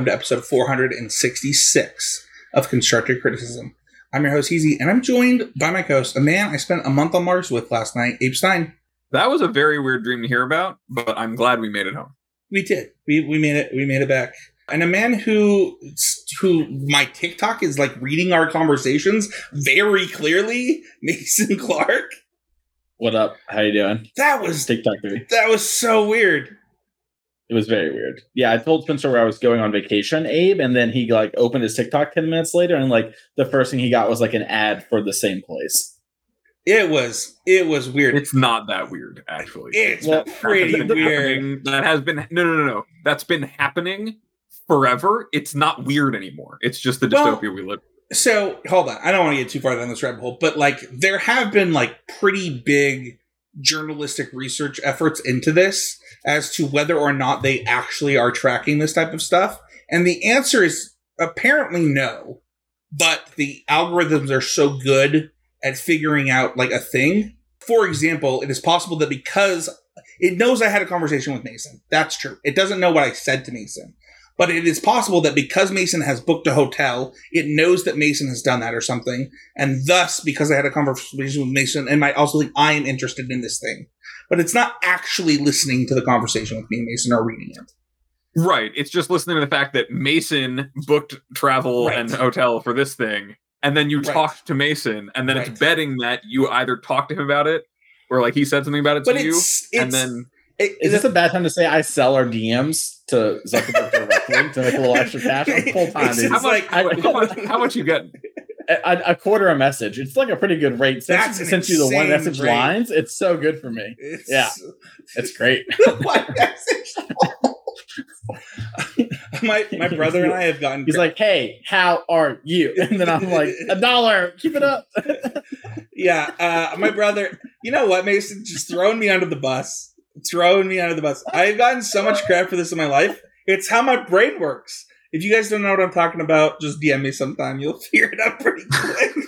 Hello, everyone, and welcome to episode 466 of Constructed Criticism. I'm your host, Heezy, and I'm joined by my co-host, a man I spent a month on Mars with last night, Abe Stein. That was a very weird dream to hear about, but I'm glad we made it home. We did. We, we made it. We made it back. And a man who who my TikTok is like reading our conversations very clearly, Mason Clark. What up? How you doing? That was TikTok baby. that was so weird. It was very weird. Yeah, I told Spencer where I was going on vacation, Abe, and then he like opened his TikTok ten minutes later, and like the first thing he got was like an ad for the same place. It was it was weird. It's not that weird, actually. It's Well, pretty That's weird. happening- That has been no, no, no, no. That's been happening forever. It's not weird anymore. It's just the Well- dystopia we live. So hold on, I don't want to get too far down this rabbit hole, but like there have been like pretty big journalistic research efforts into this as to whether or not they actually are tracking this type of stuff, and the answer is apparently no. But the algorithms are so good at figuring out like a thing. For example, it is possible that because it knows I had a conversation with Mason. That's true. It doesn't know what I said to Mason. But it is possible that because Mason has booked a hotel, it knows that Mason has done that or something. And thus, because I had a conversation with Mason, it might also think I am interested in this thing. But it's not actually listening to the conversation with me and Mason or reading it. Right. It's just listening to the fact that Mason booked travel Right. and hotel for this thing, and then you Right. talked to Mason, and then Right. it's betting that you either talked to him about it or like he said something about it But to you, it's, it's and then it- Is this a bad time to say I sell our DMs to Zuckerberg directly to make a little extra cash? I'm full time, how it's much, like- how, much, how much you get? A, a quarter a message. It's like a pretty good rate. Since, That's an since you the one insane message rate. lines, it's so good for me. it's, Yeah. It's great. one message. my my brother and I have gotten He's like, "Hey, how are you?" And then I'm like, "A dollar. Keep it up." Yeah, uh, my brother. You know what, Mason? Just throwing me under the bus. Throwing me under the bus. I've gotten so much crap for this in my life. It's how my brain works. If you guys don't know what I'm talking about, just DM me sometime. You'll figure it out pretty quick.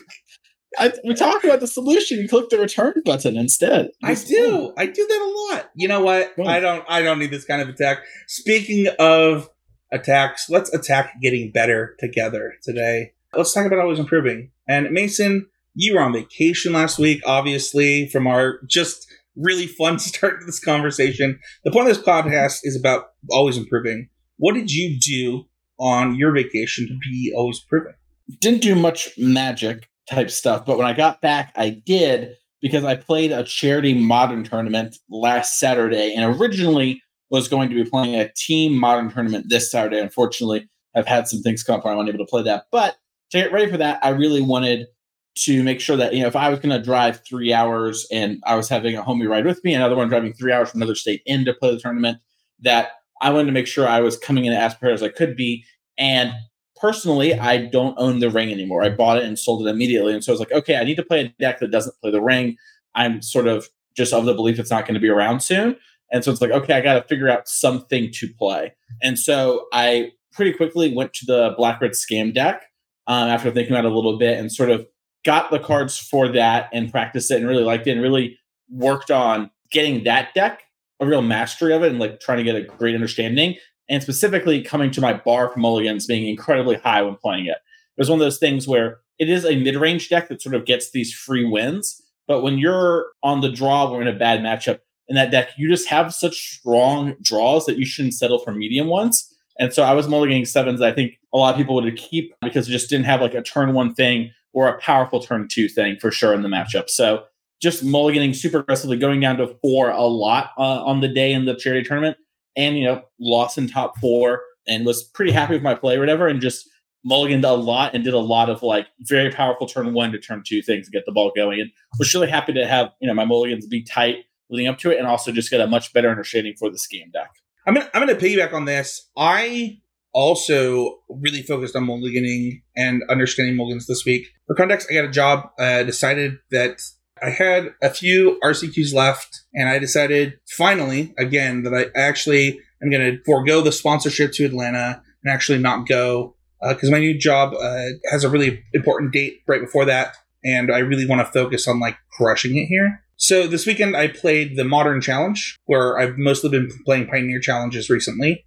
I, we talked about the solution. You click the return button instead. I do. I do that a lot. You know what? I don't. I don't need this kind of attack. Speaking of attacks, let's attack getting better together today. Let's talk about always improving. And Mason, you were on vacation last week, obviously, from our just really fun to start to this conversation. The point of this podcast is about always improving. What did you do on your vacation to be always improving? didn't do much magic type stuff, but when I got back, I did because I played a charity modern tournament last Saturday and originally was going to be playing a team modern tournament this Saturday. Unfortunately, I've had some things come up where I wasn't able to play that. But to get ready for that, I really wanted to make sure that, you know, if I was going to drive three hours and I was having a homie ride with me, another one driving three hours from another state in to play the tournament, that I wanted to make sure I was coming in as prepared as I could be. And personally, I don't own the ring anymore. I bought it and sold it immediately. And so I was like, okay, I need to play a deck that doesn't play the ring. I'm sort of just of the belief it's not going to be around soon. And so it's like, okay, I got to figure out something to play. And so I pretty quickly went to the Black Red Scam deck um, after thinking about it a little bit and sort of got the cards for that and practiced it and really liked it and really worked on getting that deck a real mastery of it and like trying to get a great understanding and specifically coming to my bar for mulligans being incredibly high when playing it. It was one of those things where it is a mid-range deck that sort of gets these free wins, but when you're on the draw or in a bad matchup in that deck, you just have such strong draws that you shouldn't settle for medium ones. And so I was mulliganing sevens. I think a lot of people would keep because it just didn't have like a turn one thing or a powerful turn two thing for sure in the matchup. So just mulliganing super aggressively, going down to four a lot uh, on the day in the charity tournament, and you know lost in top four and was pretty happy with my play or whatever, and just mulliganed a lot and did a lot of like very powerful turn one to turn two things to get the ball going, and was really happy to have you know my mulligans be tight leading up to it, and also just get a much better understanding for the Scam deck. I'm gonna I'm gonna piggyback on this. I also really focused on mulliganing and understanding mulligans this week. For context, I got a job. I decided that I had a few RCQs left, and I decided finally again that I actually am going to forego the sponsorship to Atlanta and actually not go because my new job uh, has a really important date right before that, and I really want to focus on like crushing it here. So this weekend I played the Modern Challenge, where I've mostly been playing Pioneer Challenges recently.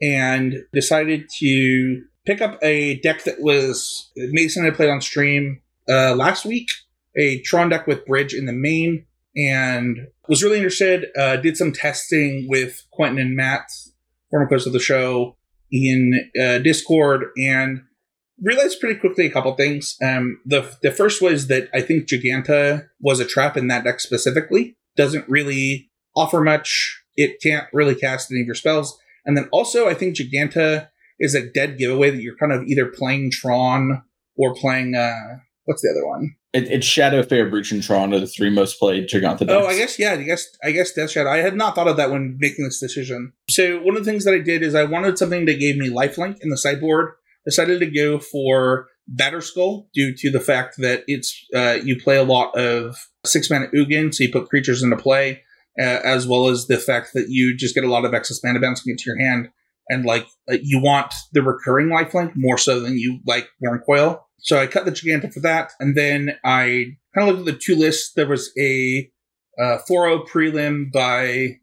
And decided to pick up a deck that was Mason had played on stream uh, last week, a Tron deck with Bridge in the main, and was really interested. Uh, did some testing with Quentin and Matt, former hosts of the show, in uh, Discord, and realized pretty quickly a couple things. Um, the the first was that I think Giganta was a trap in that deck specifically. Doesn't really offer much. It can't really cast any of your spells. And then also, I think Giganta is a dead giveaway that you're kind of either playing Tron or playing uh what's the other one? It, it's Shadow Fair, Breach, and Tron are the three most played Giganta decks. Oh, I guess yeah. I guess I guess Death Shadow. I had not thought of that when making this decision. So one of the things that I did is I wanted something that gave me lifelink in the sideboard. Decided to go for Batterskull due to the fact that it's uh, you play a lot of six mana Ugin, so you put creatures into play, as well as the fact that you just get a lot of excess mana bouncing into your hand, and like you want the recurring lifelink more so than you like Wurmcoil. So I cut the Giganta for that, and then I kind of looked at the two lists. There was a uh, 4-0 prelim by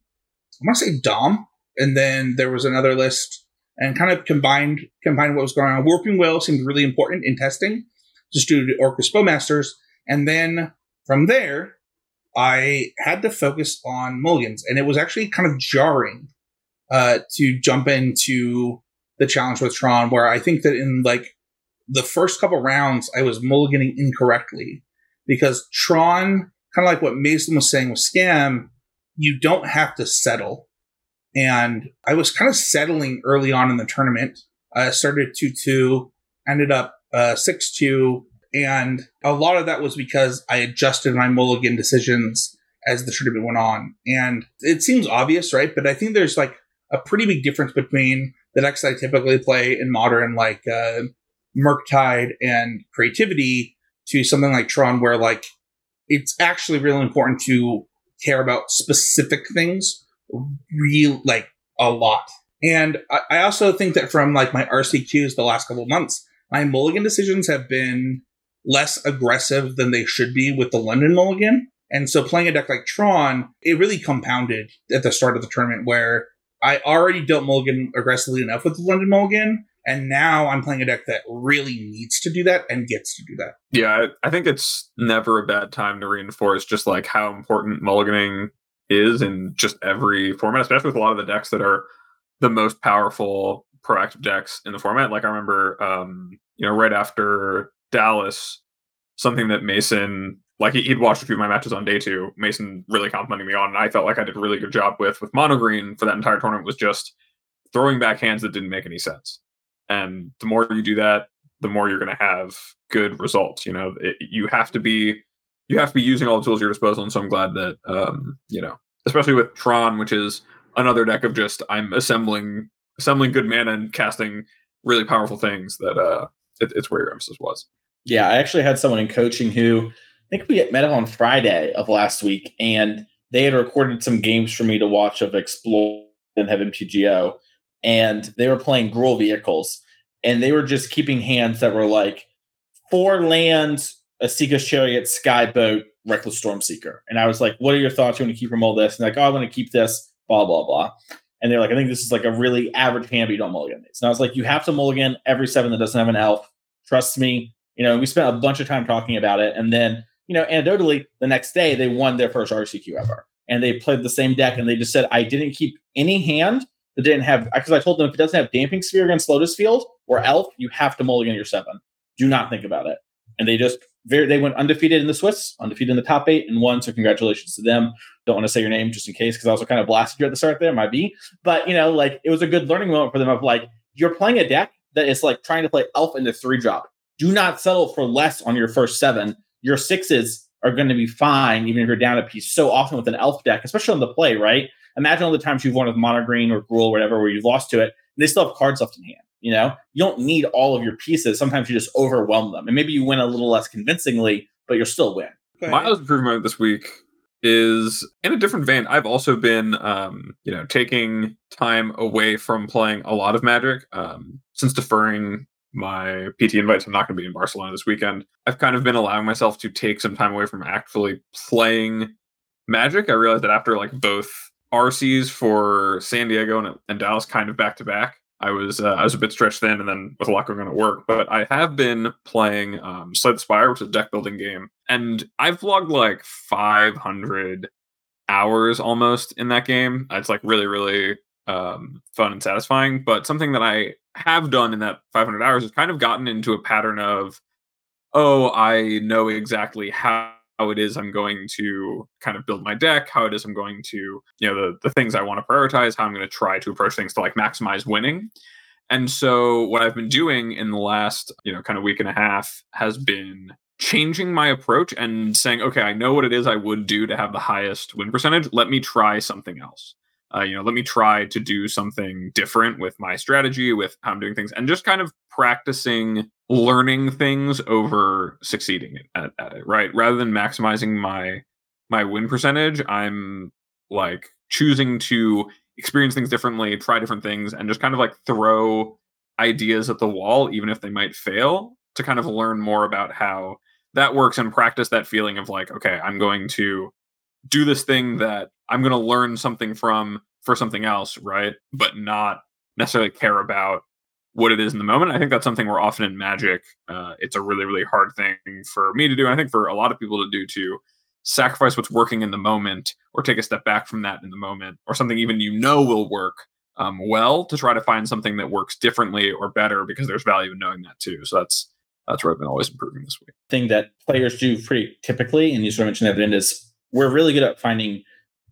I want to say Dom, and then there was another list, and kind of combined combined what was going on. Warping Wail seemed really important in testing, just due to Orcish Bowmasters, and then from there, I had to focus on mulligans, and it was actually kind of jarring uh, to jump into the challenge with Tron, where I think that in like the first couple rounds, I was mulliganing incorrectly because Tron, kind of like what Mason was saying with Scam, you don't have to settle. And I was kind of settling early on in the tournament. I started 2 2, ended up uh, 6 2, and a lot of that was because I adjusted my mulligan decisions as the tournament went on. And it seems obvious, right? But I think there's like a pretty big difference between the decks I typically play in modern, like uh, Murktide and Creativity, to something like Tron, where like it's actually really important to care about specific things, real like a lot. And I, I also think that from like my RCQs the last couple months, my mulligan decisions have been less aggressive than they should be with the London mulligan. And so playing a deck like Tron, it really compounded at the start of the tournament where I already dealt mulligan aggressively enough with the London mulligan. And now I'm playing a deck that really needs to do that and gets to do that. Yeah, I think it's never a bad time to reinforce just like how important mulliganing is in just every format, especially with a lot of the decks that are the most powerful proactive decks in the format. Like I remember, um, you know, right after Dallas, something that Mason like he'd watched a few of my matches on day two. Mason really complimenting me on, and I felt like I did a really good job with with mono green for that entire tournament was just throwing back hands that didn't make any sense. And the more you do that, the more you're going to have good results. You know, it, you have to be you have to be using all the tools at your disposal. And so I'm glad that um, you know, especially with Tron, which is another deck of just I'm assembling assembling good mana and casting really powerful things. That uh, it, it's where your emphasis was. Yeah, I actually had someone in coaching who I think we met on Friday of last week, and they had recorded some games for me to watch of Explore and have MTGO, and they were playing Gruul vehicles, and they were just keeping hands that were like four lands, a Seeker's Chariot, Skyboat, Reckless Storm Seeker. And I was like, what are your thoughts? You want to keep from all this? And like, oh, I want to keep this, blah, blah, blah. And they're like, I think this is like a really average hand, but you don't mulligan these. And I was like, you have to mulligan every seven that doesn't have an elf. Trust me. You know, we spent a bunch of time talking about it. And then, you know, anecdotally, the next day they won their first RCQ ever. And they played the same deck and they just said, I didn't keep any hand that didn't have, because I told them if it doesn't have Damping Sphere against Lotus Field or Elf, you have to mulligan your seven. Do not think about it. And they just, very, they went undefeated in the Swiss, undefeated in the top eight and won. So congratulations to them. Don't want to say your name just in case, because I also kind of blasted you at the start there, might be. But, you know, like it was a good learning moment for them of like, you're playing a deck that is like trying to play Elf in into three drop. Do not settle for less on your first seven. Your sixes are going to be fine, even if you're down a piece so often with an elf deck, especially on the play, right? Imagine all the times you've won with mono green or Gruul or whatever, where you've lost to it, and they still have cards left in hand. You know, you don't need all of your pieces. Sometimes you just overwhelm them, and maybe you win a little less convincingly, but you'll still win. My improvement this week is in a different vein. I've also been, um, you know, taking time away from playing a lot of Magic um, since deferring my PT invites. I'm not going to be in Barcelona this weekend. I've kind of been allowing myself to take some time away from actually playing Magic. I realized that after like both RCs for San Diego and, and Dallas kind of back to back, I was uh, I was a bit stretched thin, and then with a lot going on at work. But I have been playing um, Slay the Spire, which is a deck building game, and I've logged like 500 hours almost in that game. It's like really really um, fun and satisfying. But something that I have done in that 500 hours is kind of gotten into a pattern of, oh, I know exactly how it is I'm going to kind of build my deck, how it is I'm going to, you know, the, the things I want to prioritize, how I'm going to try to approach things to like maximize winning. And so what I've been doing in the last, you know, kind of week and a half has been changing my approach and saying, okay, I know what it is I would do to have the highest win percentage. Let me try something else. Uh, you know, let me try to do something different with my strategy, with how I'm doing things, and just kind of practicing learning things over succeeding at, at it, right? Rather than maximizing my my win percentage, I'm like choosing to experience things differently, try different things, and just kind of like throw ideas at the wall, even if they might fail, to kind of learn more about how that works and practice that feeling of like, okay, I'm going to do this thing that I'm going to learn something from for something else, right? But not necessarily care about what it is in the moment. I think that's something we're often in Magic. Uh, it's a really, really hard thing for me to do. I think for a lot of people to do to sacrifice what's working in the moment or take a step back from that in the moment or something even you know will work um, well to try to find something that works differently or better because there's value in knowing that too. So that's that's where I've been always improving this week. Thing that players do pretty typically, and you sort of mentioned that is we're really good at finding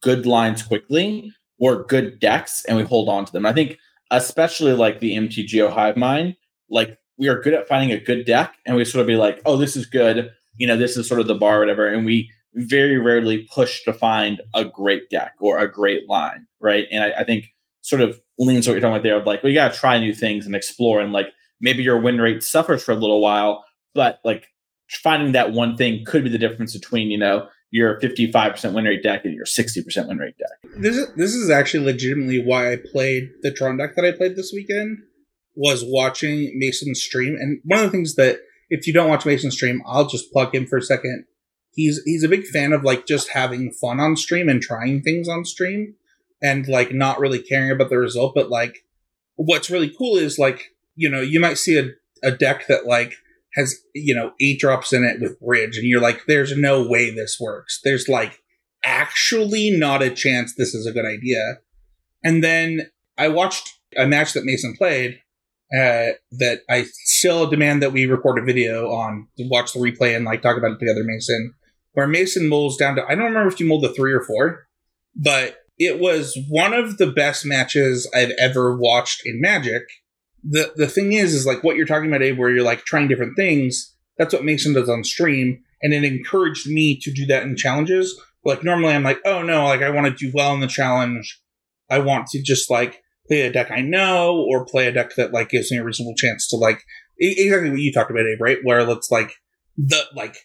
good lines quickly or good decks and we hold on to them. I think especially like the MTGO Hive Mind, like we are good at finding a good deck and we sort of be like, oh, this is good. You know, this is sort of the bar, whatever. And we very rarely push to find a great deck or a great line, right? And I, I think sort of leans what you're talking about there of like, well, you got to try new things and explore. And like maybe your win rate suffers for a little while, but like finding that one thing could be the difference between, you know, your 55% win rate deck and your 60% win rate deck. This is this is actually legitimately why I played the Tron deck that I played this weekend was watching Mason stream. And one of the things that if you don't watch Mason stream, I'll just plug him for a second. He's he's a big fan of like just having fun on stream and trying things on stream and like not really caring about the result. But like what's really cool is like, you know, you might see a, a deck that like has you know eight drops in it with bridge and you're like there's no way this works. There's like actually not a chance this is a good idea. And then i watched a match that mason played uh, that i still demand that we record a video on to watch the replay and like talk about it together mason where mason molds down to i don't remember if you mold the three or four but it was one of the best matches i've ever watched in magic the the thing is, is like what you're talking about, Abe, where you're like trying different things. That's what Mason does on stream, and it encouraged me to do that in challenges. Like normally, I'm like, oh no, like I want to do well in the challenge. I want to just like play a deck I know, or play a deck that like gives me a reasonable chance to like exactly what you talked about, Abe, right? Where it's like the like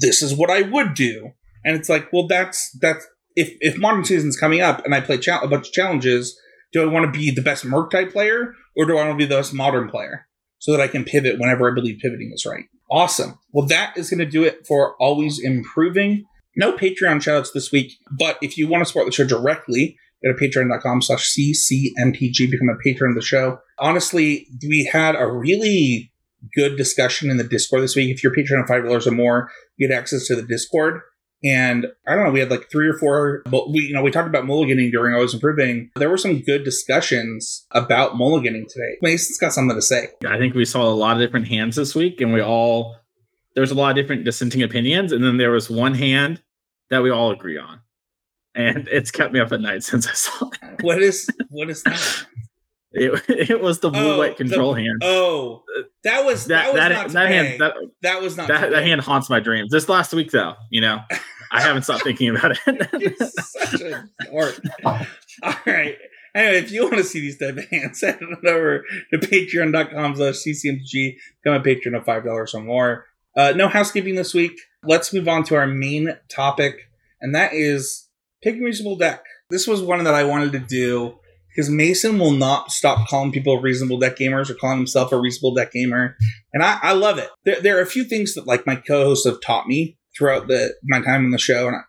this is what I would do, and it's like, well, that's that's if if modern season's coming up and I play a bunch of challenges do I want to be the best Murktide player or do I want to be the most modern player so that I can pivot whenever I believe pivoting is right? Awesome. Well, that is going to do it for always improving. No Patreon shoutouts this week, but if you want to support the show directly, go to patreon.com slash ccmtg, become a patron of the show. Honestly, we had a really good discussion in the Discord this week. If you're of $5 or more, you get access to the Discord. And I don't know, we had like three or four. We you know we talked about mulliganing during Always Improving. There were some good discussions about mulliganing today. Mason's got something to say. I think we saw a lot of different hands this week, and we all there's a lot of different dissenting opinions, and then there was one hand that we all agree on, and it's kept me up at night since I saw it. What is what is that? It, it was the blue oh, white control the, hand. Oh, that was that, that was that, not that hand that, that was not that, that hand haunts my dreams. This last week though, you know, I haven't stopped thinking about it. such a dork. All right. Anyway, if you want to see these type of hands, head on over to patreon.com slash ccmtg. Become a patron of $5 or more. Uh, no housekeeping this week. Let's move on to our main topic, and that is pick a reasonable deck. This was one that I wanted to do because Mason will not stop calling people reasonable deck gamers or calling himself a reasonable deck gamer, and I, I love it. There, there, are a few things that like my co-hosts have taught me throughout the my time on the show, and I,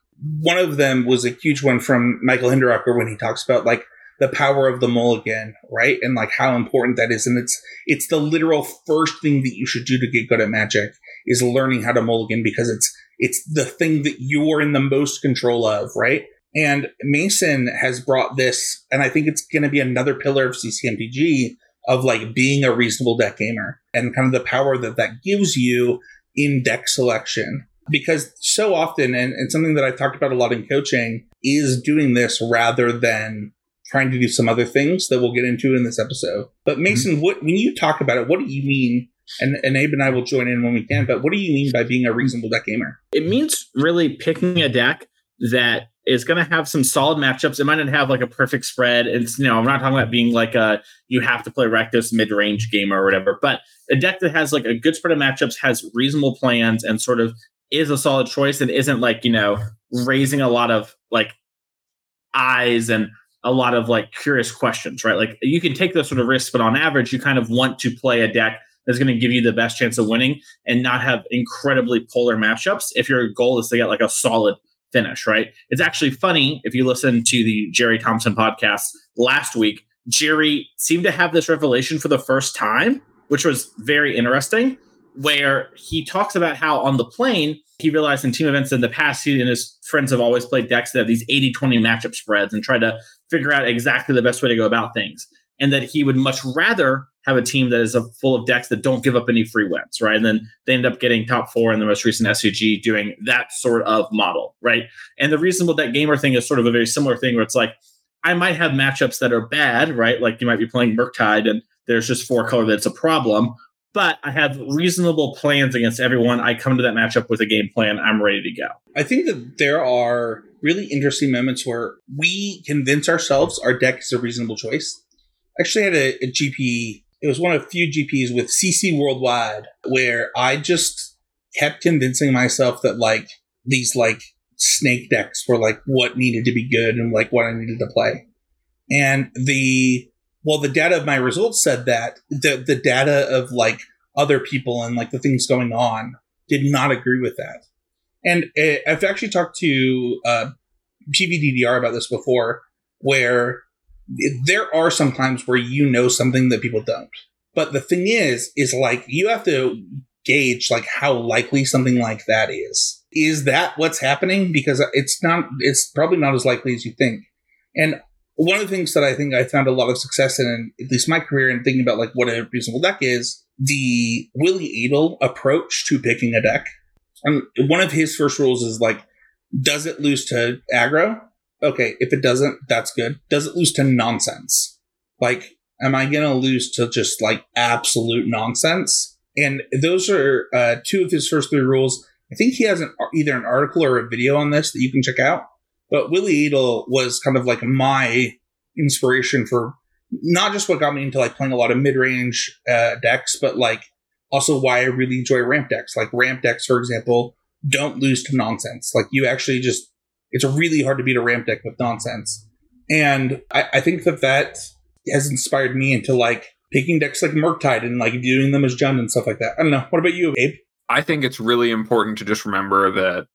one of them was a huge one from Michael Hinderaker when he talks about like the power of the mulligan, right? And like how important that is. And it's it's the literal first thing that you should do to get good at magic is learning how to mulligan because it's it's the thing that you're in the most control of, right? And Mason has brought this, and I think it's going to be another pillar of CCMTG of like being a reasonable deck gamer and kind of the power that that gives you in deck selection. Because so often, and, and something that I've talked about a lot in coaching, is doing this rather than trying to do some other things that we'll get into in this episode. But mm-hmm. Mason, mm-hmm. what when you talk about it, what do you mean? And, and Abe and I will join in when we can. But what do you mean by being a reasonable deck gamer? It means really picking a deck that is going to have some solid matchups. It might not have like a perfect spread. It's you know I'm not talking about being like a you have to play Rakdos mid range gamer or whatever, but a deck that has like a good spread of matchups, has reasonable plans, and sort of is a solid choice and isn't like you know raising a lot of like eyes and a lot of like curious questions, right? Like you can take those sort of risks, but on average, you kind of want to play a deck that's going to give you the best chance of winning and not have incredibly polar matchups if your goal is to get like a solid finish, right? It's actually funny if you listen to the Jerry Thompson podcast last week. Jerry seemed to have this revelation for the first time, which was very interesting, where he talks about how on the plane, he realized in team events in the past, he and his friends have always played decks that have these 80 20 matchup spreads and tried to figure out exactly the best way to go about things. And that he would much rather have a team that is a, full of decks that don't give up any free wins, right? And then they end up getting top four in the most recent SCG doing that sort of model, right? And the reasonable deck gamer thing is sort of a very similar thing where it's like, I might have matchups that are bad, right? Like you might be playing Murktide and there's just four color that's a problem, but I have reasonable plans against everyone. I come to that matchup with a game plan. I'm ready to go. I think that there are really interesting moments where we convince ourselves our deck is a reasonable choice. I actually had a, a GP it was one of a few GPs with CC Worldwide where I just kept convincing myself that like these like snake decks were like what needed to be good and like what I needed to play. And the well, the data of my results said that the the data of like other people and like the things going on did not agree with that. And it, I've actually talked to uh, about this before, where there are some times where you know something that people don't. But the thing is, is like you have to gauge like how likely something like that is. Is that what's happening? Because it's not, it's probably not as likely as you think. And one of the things that I think I found a lot of success in, at least my career, in thinking about like what a reasonable deck is, the Willy Edel approach to picking a deck. And one of his first rules is like, does it lose to aggro? Okay, if it doesn't, that's good. Does it lose to nonsense? Like, am I going to lose to just like absolute nonsense? And those are uh, two of his first three rules. I think he has an, either an article or a video on this that you can check out. But Willy Edel was kind of like my inspiration for not just what got me into like playing a lot of mid range uh, decks, but like also why I really enjoy ramp decks. Like ramp decks, for example, don't lose to nonsense. Like you actually just it's really hard to beat a ramp deck with nonsense. And I, I think that that has inspired me into like picking decks like Murktide and like viewing them as Jund and stuff like that. I don't know. What about you, Abe? I think it's really important to just remember that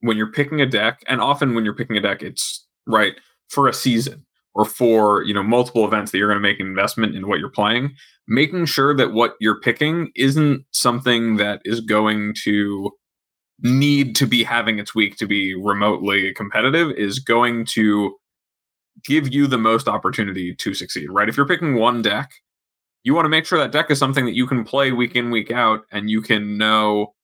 when you're picking a deck, and often when you're picking a deck, it's right for a season or for you know multiple events that you're going to make an investment in what you're playing making sure that what you're picking isn't something that is going to need to be having its week to be remotely competitive is going to give you the most opportunity to succeed, right? If you're picking one deck, you want to make sure that deck is something that you can play week in, week out, and you can know,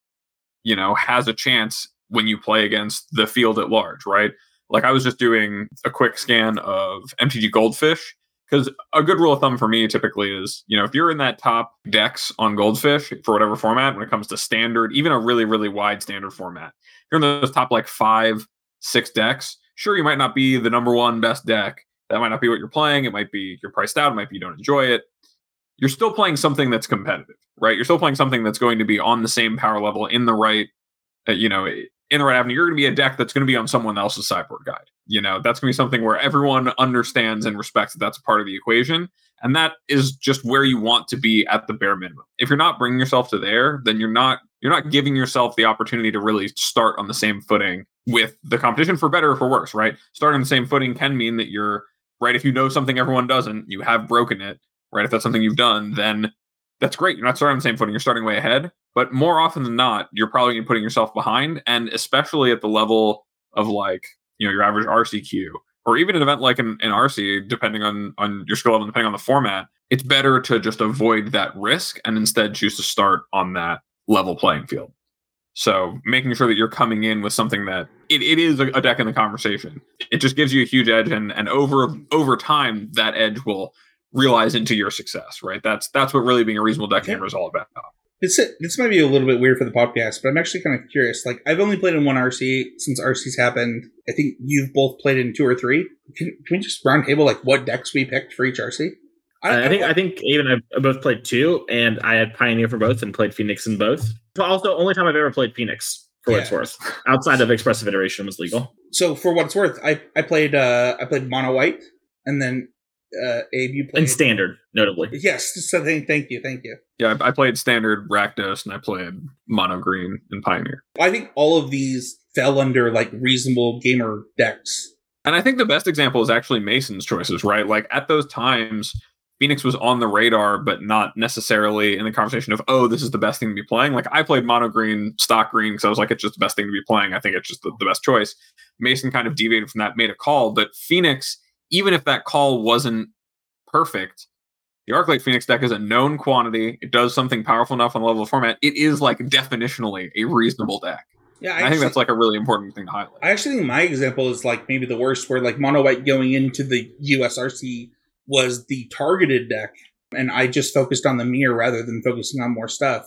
you know, has a chance when you play against the field at large, right? Like I was just doing a quick scan of MTG Goldfish because a good rule of thumb for me typically is, you know, if you're in that top decks on Goldfish for whatever format, when it comes to standard, even a really, really wide standard format, you're in those top like five, six decks, sure, you might not be the number one best deck. That might not be what you're playing. It might be you're priced out. It might be you don't enjoy it. You're still playing something that's competitive, right? You're still playing something that's going to be on the same power level in the right, uh, you know, in the right avenue, you're going to be a deck that's going to be on someone else's sideboard guide. You know, that's going to be something where everyone understands and respects that that's part of the equation. And that is just where you want to be at the bare minimum. If you're not bringing yourself to there, then you're not you're not giving yourself the opportunity to really start on the same footing with the competition for better or for worse, right? Starting on the same footing can mean that you're right? If you know something everyone doesn't, you have broken it, right? If that's something you've done, then that's great. You're not starting on the same footing, you're starting way ahead. But more often than not, you're probably putting yourself behind. And especially at the level of like, you know, your average RCQ, or even an event like an, an RC, depending on on your skill level, depending on the format, it's better to just avoid that risk and instead choose to start on that level playing field. So making sure that you're coming in with something that it, it is a, a deck in the conversation. It just gives you a huge edge and and over over time that edge will realize into your success, right? That's that's what really being a reasonable deck gamer is all about. This this might be a little bit weird for the podcast, but I'm actually kind of curious. Like I've only played in one RC since RC's happened. I think you've both played in two or three. Can, can we just round table like what decks we picked for each RC? I, I think I think Abe and I both played two, and I had Pioneer for both and played Phoenix in both. But Also, only time I've ever played Phoenix for what it's worth. Outside of Expressive Iteration was legal. So for what it's worth, I I played uh I played mono white, and then uh Abe you played And standard, notably. Yes, so thank, thank you, thank you. Yeah, I, I played standard Rakdos and I played mono green and Pioneer. I think all of these fell under like reasonable gamer decks. And I think the best example is actually Mason's choices, right? Like at those times, Phoenix was on the radar, but not necessarily in the conversation of, oh, this is the best thing to be playing. Like I played mono green, stock green, because I was like, it's just the best thing to be playing. I think it's just the, the best choice. Mason kind of deviated from that, made a call, but Phoenix, even if that call wasn't perfect, the Arclight Phoenix deck is a known quantity. It does something powerful enough on the level of format. It is like definitionally a reasonable deck. Yeah, And I think that's like a really important thing to highlight. I actually think my example is like maybe the worst, where like mono white going into the USRC was the targeted deck, and I just focused on the mirror rather than focusing on more stuff.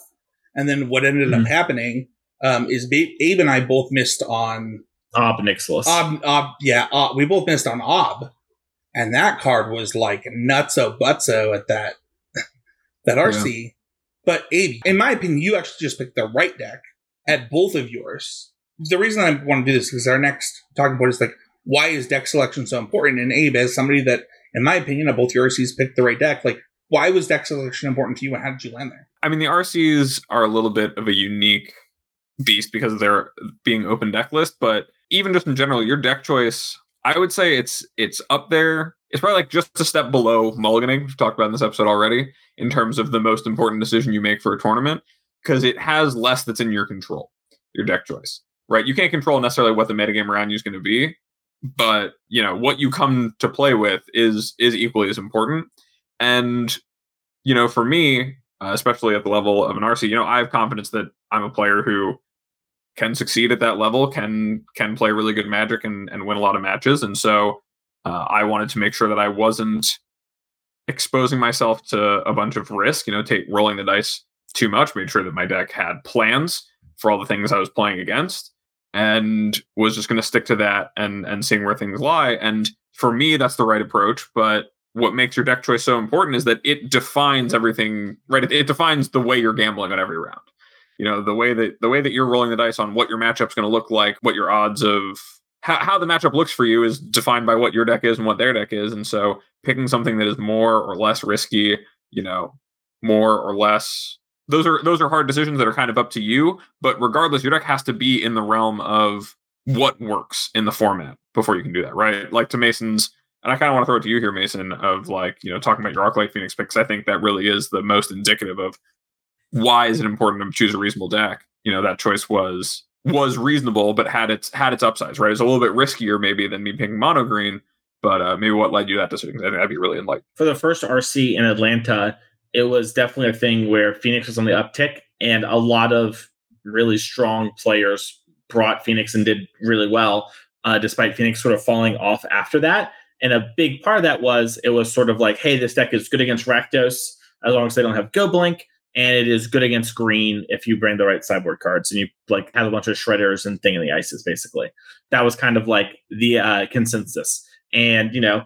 And then what ended up happening um, is Ba- Abe and I both missed on Ob Nixilis. Ob. Ob yeah, Ob, we both missed on Ob, and that card was like nutso butso at that that RC. But Abe, in my opinion, you actually just picked the right deck at both of yours. The reason I want to do this is because our next talking point is like, why is deck selection so important? And Abe, as somebody that, in my opinion, of both your RCs picked the right deck, like, why was deck selection important to you and how did you land there? I mean, the RCs are a little bit of a unique beast because they're being open deck list, but even just in general, your deck choice, I would say it's it's up there. It's probably like just a step below mulliganing. We've talked about in this episode already in terms of the most important decision you make for a tournament because it has less that's in your control, your deck choice. Right? You can't control necessarily what the metagame around you is going to be, but you know what you come to play with is is equally as important. And you know, for me, uh, especially at the level of an RC, you know, I have confidence that I'm a player who can succeed at that level, can can play really good Magic and and win a lot of matches, and so uh, I wanted to make sure that I wasn't exposing myself to a bunch of risk. You know, take rolling the dice too much. Made sure that my deck had plans for all the things I was playing against, and was just going to stick to that and and seeing where things lie. And for me, that's the right approach, but what makes your deck choice so important is that it defines everything right it, it defines the way you're gambling on every round you know the way that the way that you're rolling the dice on what your matchup's going to look like what your odds of how, how the matchup looks for you is defined by what your deck is and what their deck is and so picking something that is more or less risky you know more or less those are those are hard decisions that are kind of up to you but regardless your deck has to be in the realm of what works in the format before you can do that right like to mason's and I kind of want to throw it to you here, Mason, of like, you know, talking about your Arclight Phoenix picks. I think that really is the most indicative of why is it important to choose a reasonable deck. You know, that choice was was reasonable, but had its had its upsides, right? It's a little bit riskier maybe than me picking mono green, but uh, maybe what led you to that decision? I think that'd be really enlightening. for the first RC in Atlanta, it was definitely a thing where Phoenix was on the uptick, and a lot of really strong players brought Phoenix and did really well, uh, despite Phoenix sort of falling off after that. And a big part of that was it was sort of like, hey, this deck is good against Rakdos as long as they don't have Go Blank, and it is good against green if you bring the right sideboard cards and you like have a bunch of shredders and thing in the ices. Basically, that was kind of like the uh, consensus. And you know,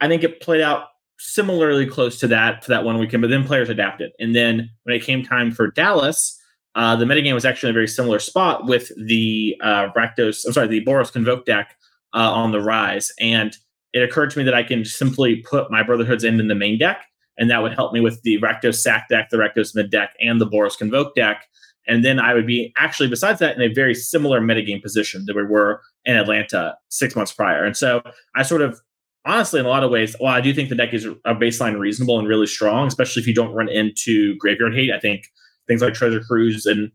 I think it played out similarly close to that for that one weekend, but then players adapted. And then when it came time for Dallas, uh, the metagame was actually in a very similar spot with the uh, Rakdos, I'm sorry, the Boros Convoke deck uh, on the rise. And it occurred to me that I can simply put my Brotherhood's End in the main deck, and that would help me with the Rakdos Sack deck, the Rakdos Mid deck, and the Boros Convoke deck. And then I would be actually, besides that, in a very similar metagame position that we were in Atlanta six months prior. And so I sort of honestly, in a lot of ways, well, I do think the deck is a baseline reasonable and really strong, especially if you don't run into graveyard hate. I think things like Treasure Cruise and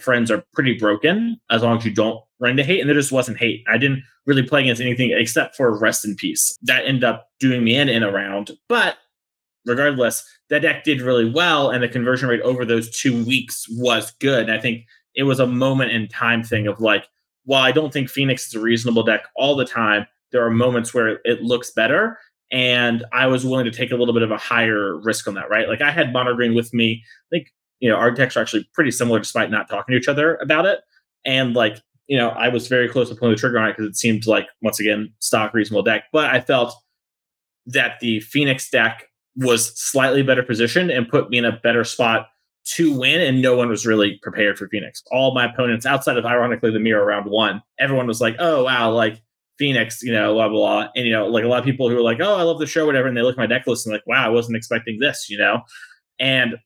friends are pretty broken as long as you don't run into hate. And there just wasn't hate. I didn't really play against anything except for Rest in Peace. That ended up doing me in in a round. But regardless, that deck did really well, and the conversion rate over those two weeks was good. And I think it was a moment in time thing of like, while I don't think Phoenix is a reasonable deck all the time, there are moments where it looks better. And I was willing to take a little bit of a higher risk on that, right? Like I had Mono Green with me. I think, you know, our decks are actually pretty similar despite not talking to each other about it. And like, you know, I was very close to pulling the trigger on it because it seemed like, once again, stock reasonable deck. But I felt that the Phoenix deck was slightly better positioned and put me in a better spot to win, and no one was really prepared for Phoenix. All my opponents, outside of ironically the mirror round one, everyone was like, "Oh wow, like Phoenix, you know, blah blah blah." And you know, like a lot of people who are like, "Oh, I love the show, whatever," and they look at my deck list and like, "Wow, I wasn't expecting this," you know. And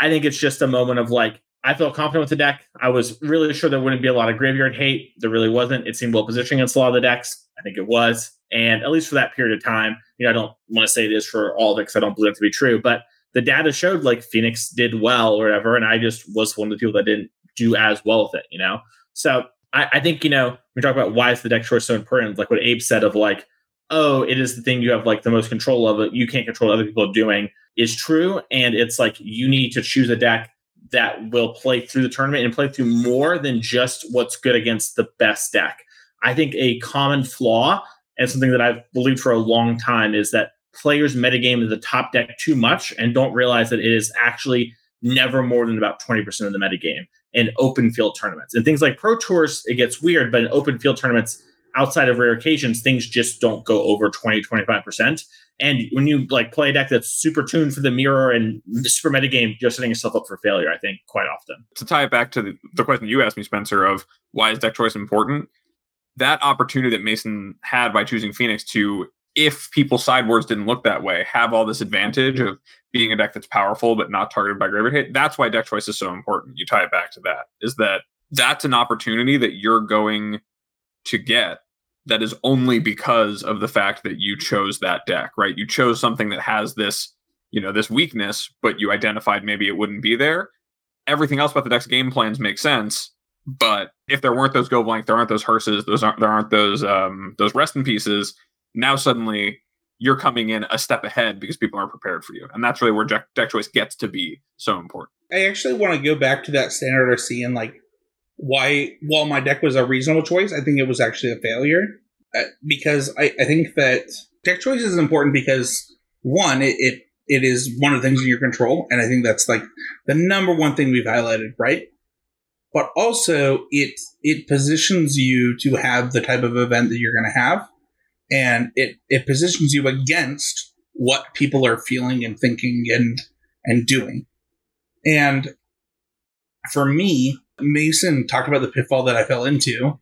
I think it's just a moment of like, I felt confident with the deck. I was really sure there wouldn't be a lot of graveyard hate. There really wasn't. It seemed well positioned against a lot of the decks. I think it was. And at least for that period of time, you know, I don't want to say it is for all of it because I don't believe it to be true, but the data showed like Phoenix did well or whatever. And I just was one of the people that didn't do as well with it, you know? So I, I think, you know, we talk about why is the deck choice so important, like what Abe said of like, oh, it is the thing you have like the most control of it. You can't control other people doing is true. And it's like you need to choose a deck that will play through the tournament and play through more than just what's good against the best deck. I think a common flaw and something that I've believed for a long time is that players metagame in the top deck too much and don't realize that it is actually never more than about 20% of the metagame in open field tournaments. And things like Pro Tours, it gets weird, but in open field tournaments, outside of rare occasions, things just don't go over 20, 25%. And when you like play a deck that's super tuned for the mirror and super metagame, you're setting yourself up for failure, I think, quite often. To tie it back to the, the question you asked me, Spencer, of why is deck choice important? That opportunity that Mason had by choosing Phoenix to, if people sideboards didn't look that way, have all this advantage of being a deck that's powerful but not targeted by graveyard hit. That's why deck choice is so important. You tie it back to that. Is that that's an opportunity that you're going to get that is only because of the fact that you chose that deck, right? You chose something that has this, you know, this weakness, but you identified maybe it wouldn't be there. Everything else about the deck's game plans makes sense but if there weren't those go blank, there aren't those hearses, those aren't there aren't those um those rest in pieces. Now suddenly you're coming in a step ahead because people aren't prepared for you, and that's really where deck, deck choice gets to be so important. I actually want to go back to that standard RC and like why, while my deck was a reasonable choice, I think it was actually a failure uh, because I, I think that deck choice is important because one, it, it it is one of the things in your control, and I think that's like the number one thing we've highlighted, right? But also it it positions you to have the type of event that you're going to have. And it it positions you against what people are feeling and thinking and and doing. And for me mason talked about the pitfall that i fell into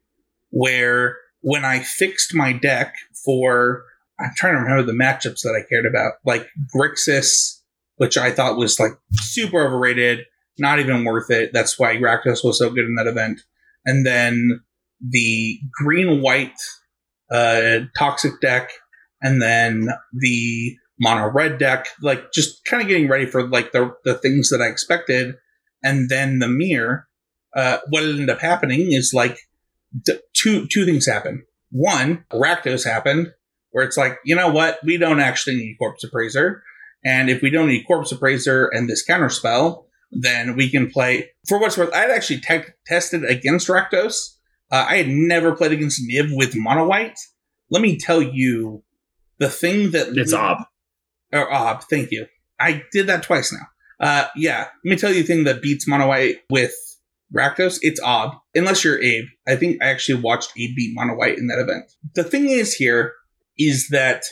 where when i fixed my deck for i'm trying to remember the matchups that i cared about like grixis which i thought was like super overrated not even worth it. That's why Rakdos was so good in that event. And then the green white uh, toxic deck, and then the mono red deck, like just kind of getting ready for like the the things that I expected. And then the mirror, uh, what ended up happening is like d- two two things happen. One, Rakdos happened, where it's like, you know what, we don't actually need Corpse Appraiser. And if we don't need Corpse Appraiser and this counter spell, then we can play. For what's worth, I had actually te- tested against Rakdos. Uh, I had never played against Niv with Mono White. Let me tell you, the thing that it's Ob or Ob. Thank you. I did that twice now. Uh, yeah, let me tell you the thing that beats Mono White with Rakdos. It's Ob. Unless you're Abe, I think I actually watched Abe beat Mono White in that event. The thing is here is that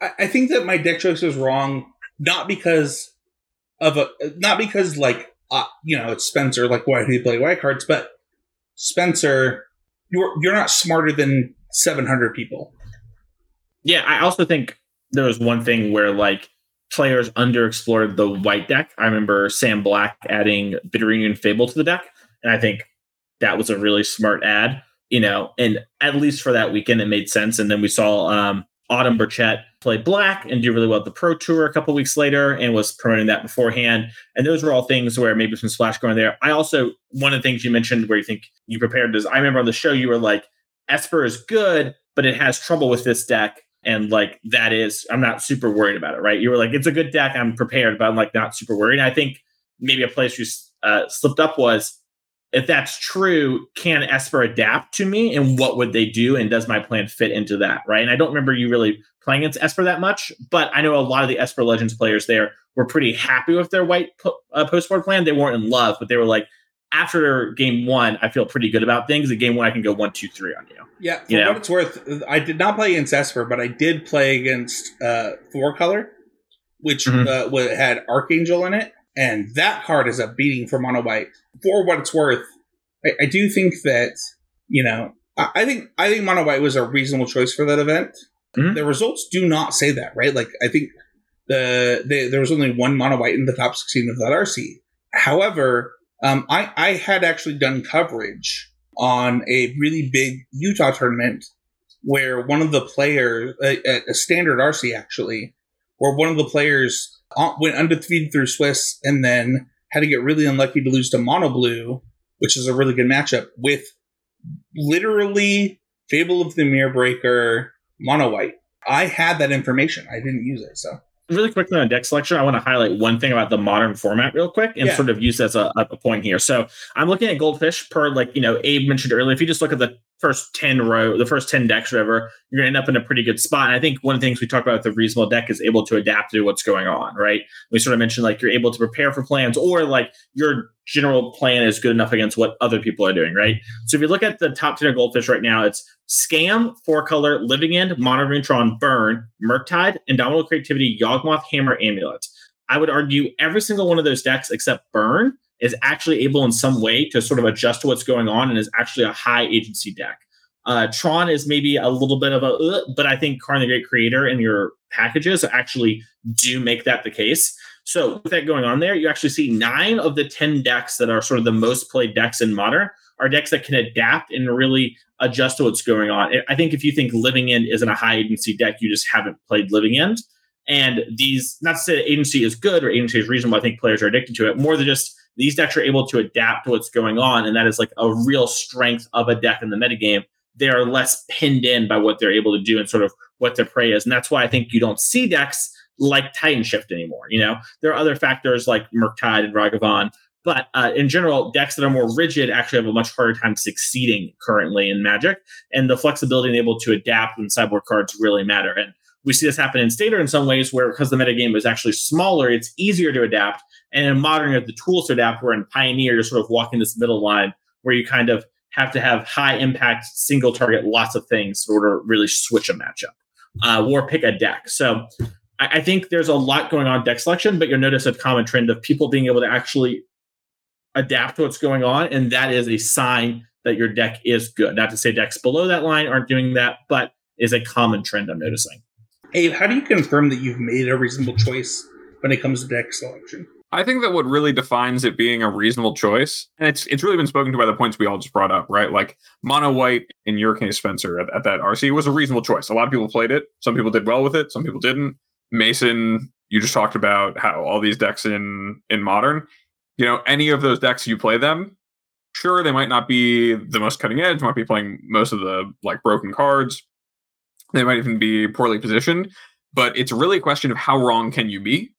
I, I think that my deck choice was wrong, not because of a not because like uh, you know it's Spencer like why do you play white cards, but Spencer, you're you're not smarter than seven hundred people. Yeah, I also think there was one thing where like players underexplored the white deck. I remember Sam Black adding Bitter Reunion Fable to the deck, and I think that was a really smart ad. You know, and at least for that weekend, it made sense. And then we saw um, Autumn Burchett play black and do really well at the Pro Tour a couple weeks later and was promoting that beforehand. And those were all things where maybe some splash going there. I also, one of the things you mentioned where you think you prepared is I remember on the show you were like, Esper is good, but it has trouble with this deck. And like that is, I'm not super worried about it, right? You were like, it's a good deck, I'm prepared, but I'm like not super worried. And I think maybe a place you uh, slipped up was if that's true, can Esper adapt to me and what would they do? And does my plan fit into that? Right. And I don't remember you really playing against Esper that much, but I know a lot of the Esper Legends players there were pretty happy with their white po- uh, postboard plan. They weren't in love, but they were like, after game one, I feel pretty good about things. At game one, I can go one, two, three on you. Yeah, for You know? what it's worth, I did not play against Esper, but I did play against uh, Four Color, which Mhm. uh, had Archangel in it, and that card is a beating for Mono White. For what it's worth, I, I do think that you know, I, I think I think Mono White was a reasonable choice for that event. Mhm. The results do not say that, right? Like I think the, the there was only one Mono White in the top sixteen of that RC. However, um, I I had actually done coverage on a really big Utah tournament where one of the players, a, a standard RC actually, where one of the players went undefeated through Swiss and then had to get really unlucky to lose to Mono Blue, which is a really good matchup with literally Fable of the Mirror Breaker Mono White. I had that information. I didn't use it, so Really quickly on deck selection, I want to highlight one thing about the modern format real quick and Yeah. sort of use as a, a point here. So I'm looking at Goldfish per like, you know, Abe mentioned earlier. If you just look at the first 10 row, the first 10 decks, whatever, you're going to end up in a pretty good spot. And I think one of the things we talked about with the reasonable deck is able to adapt to what's going on, right? We sort of mentioned like you're able to prepare for plans or like your general plan is good enough against what other people are doing, right? So if you look at the top 10 of Goldfish right now, it's Scam, Four Color, Living End, Mono Green Tron, Burn, Murktide, Indomitable Creativity, Yawgmoth, Hammer, Amulet. I would argue every single one of those decks except Burn is actually able in some way to sort of adjust to what's going on and is actually a high agency deck. Uh, Tron is maybe a little bit of a, uh, but I think Karn the Great Creator and your packages actually do make that the case. So with that going on there, you actually see nine of the 10 decks that are sort of the most played decks in modern are decks that can adapt and really adjust to what's going on. I think if you think Living End isn't a high agency deck, you just haven't played Living End. And these, not to say agency is good or agency is reasonable, I think players are addicted to it. More than just these decks are able to adapt to what's going on, and that is like a real strength of a deck in the metagame. They are less pinned in by what they're able to do and sort of what their prey is. And that's why I think you don't see decks like Titan Shift anymore. You know, there are other factors like Murktide and Ragavan, but uh, in general, decks that are more rigid actually have a much harder time succeeding currently in Magic, and the flexibility and able to adapt when sideboard cards really matter. And we see this happen in Stater in some ways, where because the metagame is actually smaller, it's easier to adapt. And in Modern, you have the tools to adapt. Where in Pioneer, you're sort of walking this middle line where you kind of have to have high impact, single target, lots of things in order to really switch a matchup uh, or pick a deck. So I, I think there's a lot going on deck selection, but you'll notice a common trend of people being able to actually adapt to what's going on, and that is a sign that your deck is good. Not to say decks below that line aren't doing that, but is a common trend I'm noticing. Abe, how do you confirm that you've made a reasonable choice when it comes to deck selection? I think that what really defines it being a reasonable choice, and it's it's really been spoken to by the points we all just brought up, right? Like mono white in your case, Spencer, at, at that RC was a reasonable choice. A lot of people played it. Some people did well with it. Some people didn't. Mason, you just talked about how all these decks in in modern, you know, any of those decks you play them, sure they might not be the most cutting edge, might be playing most of the like broken cards. They might even be poorly positioned, but it's really a question of how wrong can you be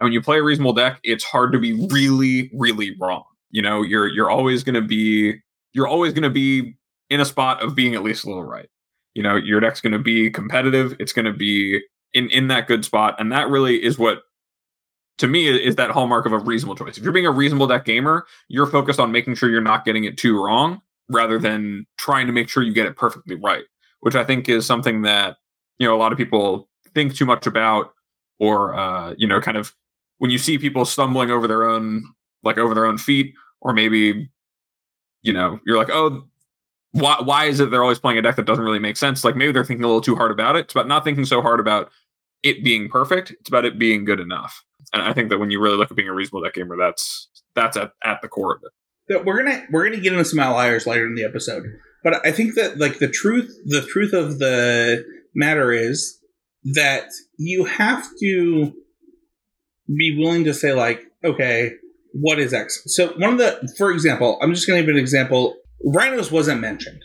and when you play a reasonable deck, it's hard to be really, really wrong. You know, you're you're always gonna be you're always gonna be in a spot of being at least a little right. You know, your deck's gonna be competitive, it's gonna be in in that good spot. And that really is what to me is that hallmark of a reasonable choice. If you're being a reasonable deck gamer, you're focused on making sure you're not getting it too wrong rather than trying to make sure you get it perfectly right, which I think is something that, you know, a lot of people think too much about or uh, you know, kind of when you see people stumbling over their own like over their own feet or maybe you know you're like oh why why is it they're always playing a deck that doesn't really make sense? Like maybe they're thinking a little too hard about it it's about not thinking so hard about it being perfect it's about it being good enough. And i think that when you really look at being a reasonable deck gamer that's that's at, at the core of it. We're gonna we're gonna get into some outliers later in the episode but i think that like the truth the truth of the matter is that you have to be willing to say like, okay, what is X? So one of the, for example, I'm just going to give an example. Rhinos wasn't mentioned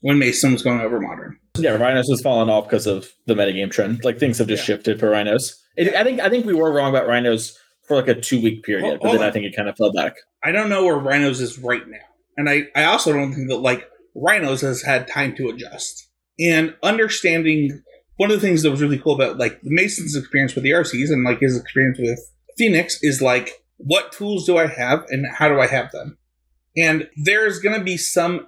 when Mason was going over modern. Yeah, Rhinos has fallen off because of the metagame trend. Like things have just Yeah. shifted for Rhinos. It, I think I think we were wrong about Rhinos for like a two week period, Hold- but then I think it kind of fell back. I don't know where Rhinos is right now. And I, I also don't think that like Rhinos has had time to adjust. And understanding one of the things that was really cool about like Mason's experience with the RCs and like his experience with Phoenix is like what tools do I have and how do I have them? And there's gonna be some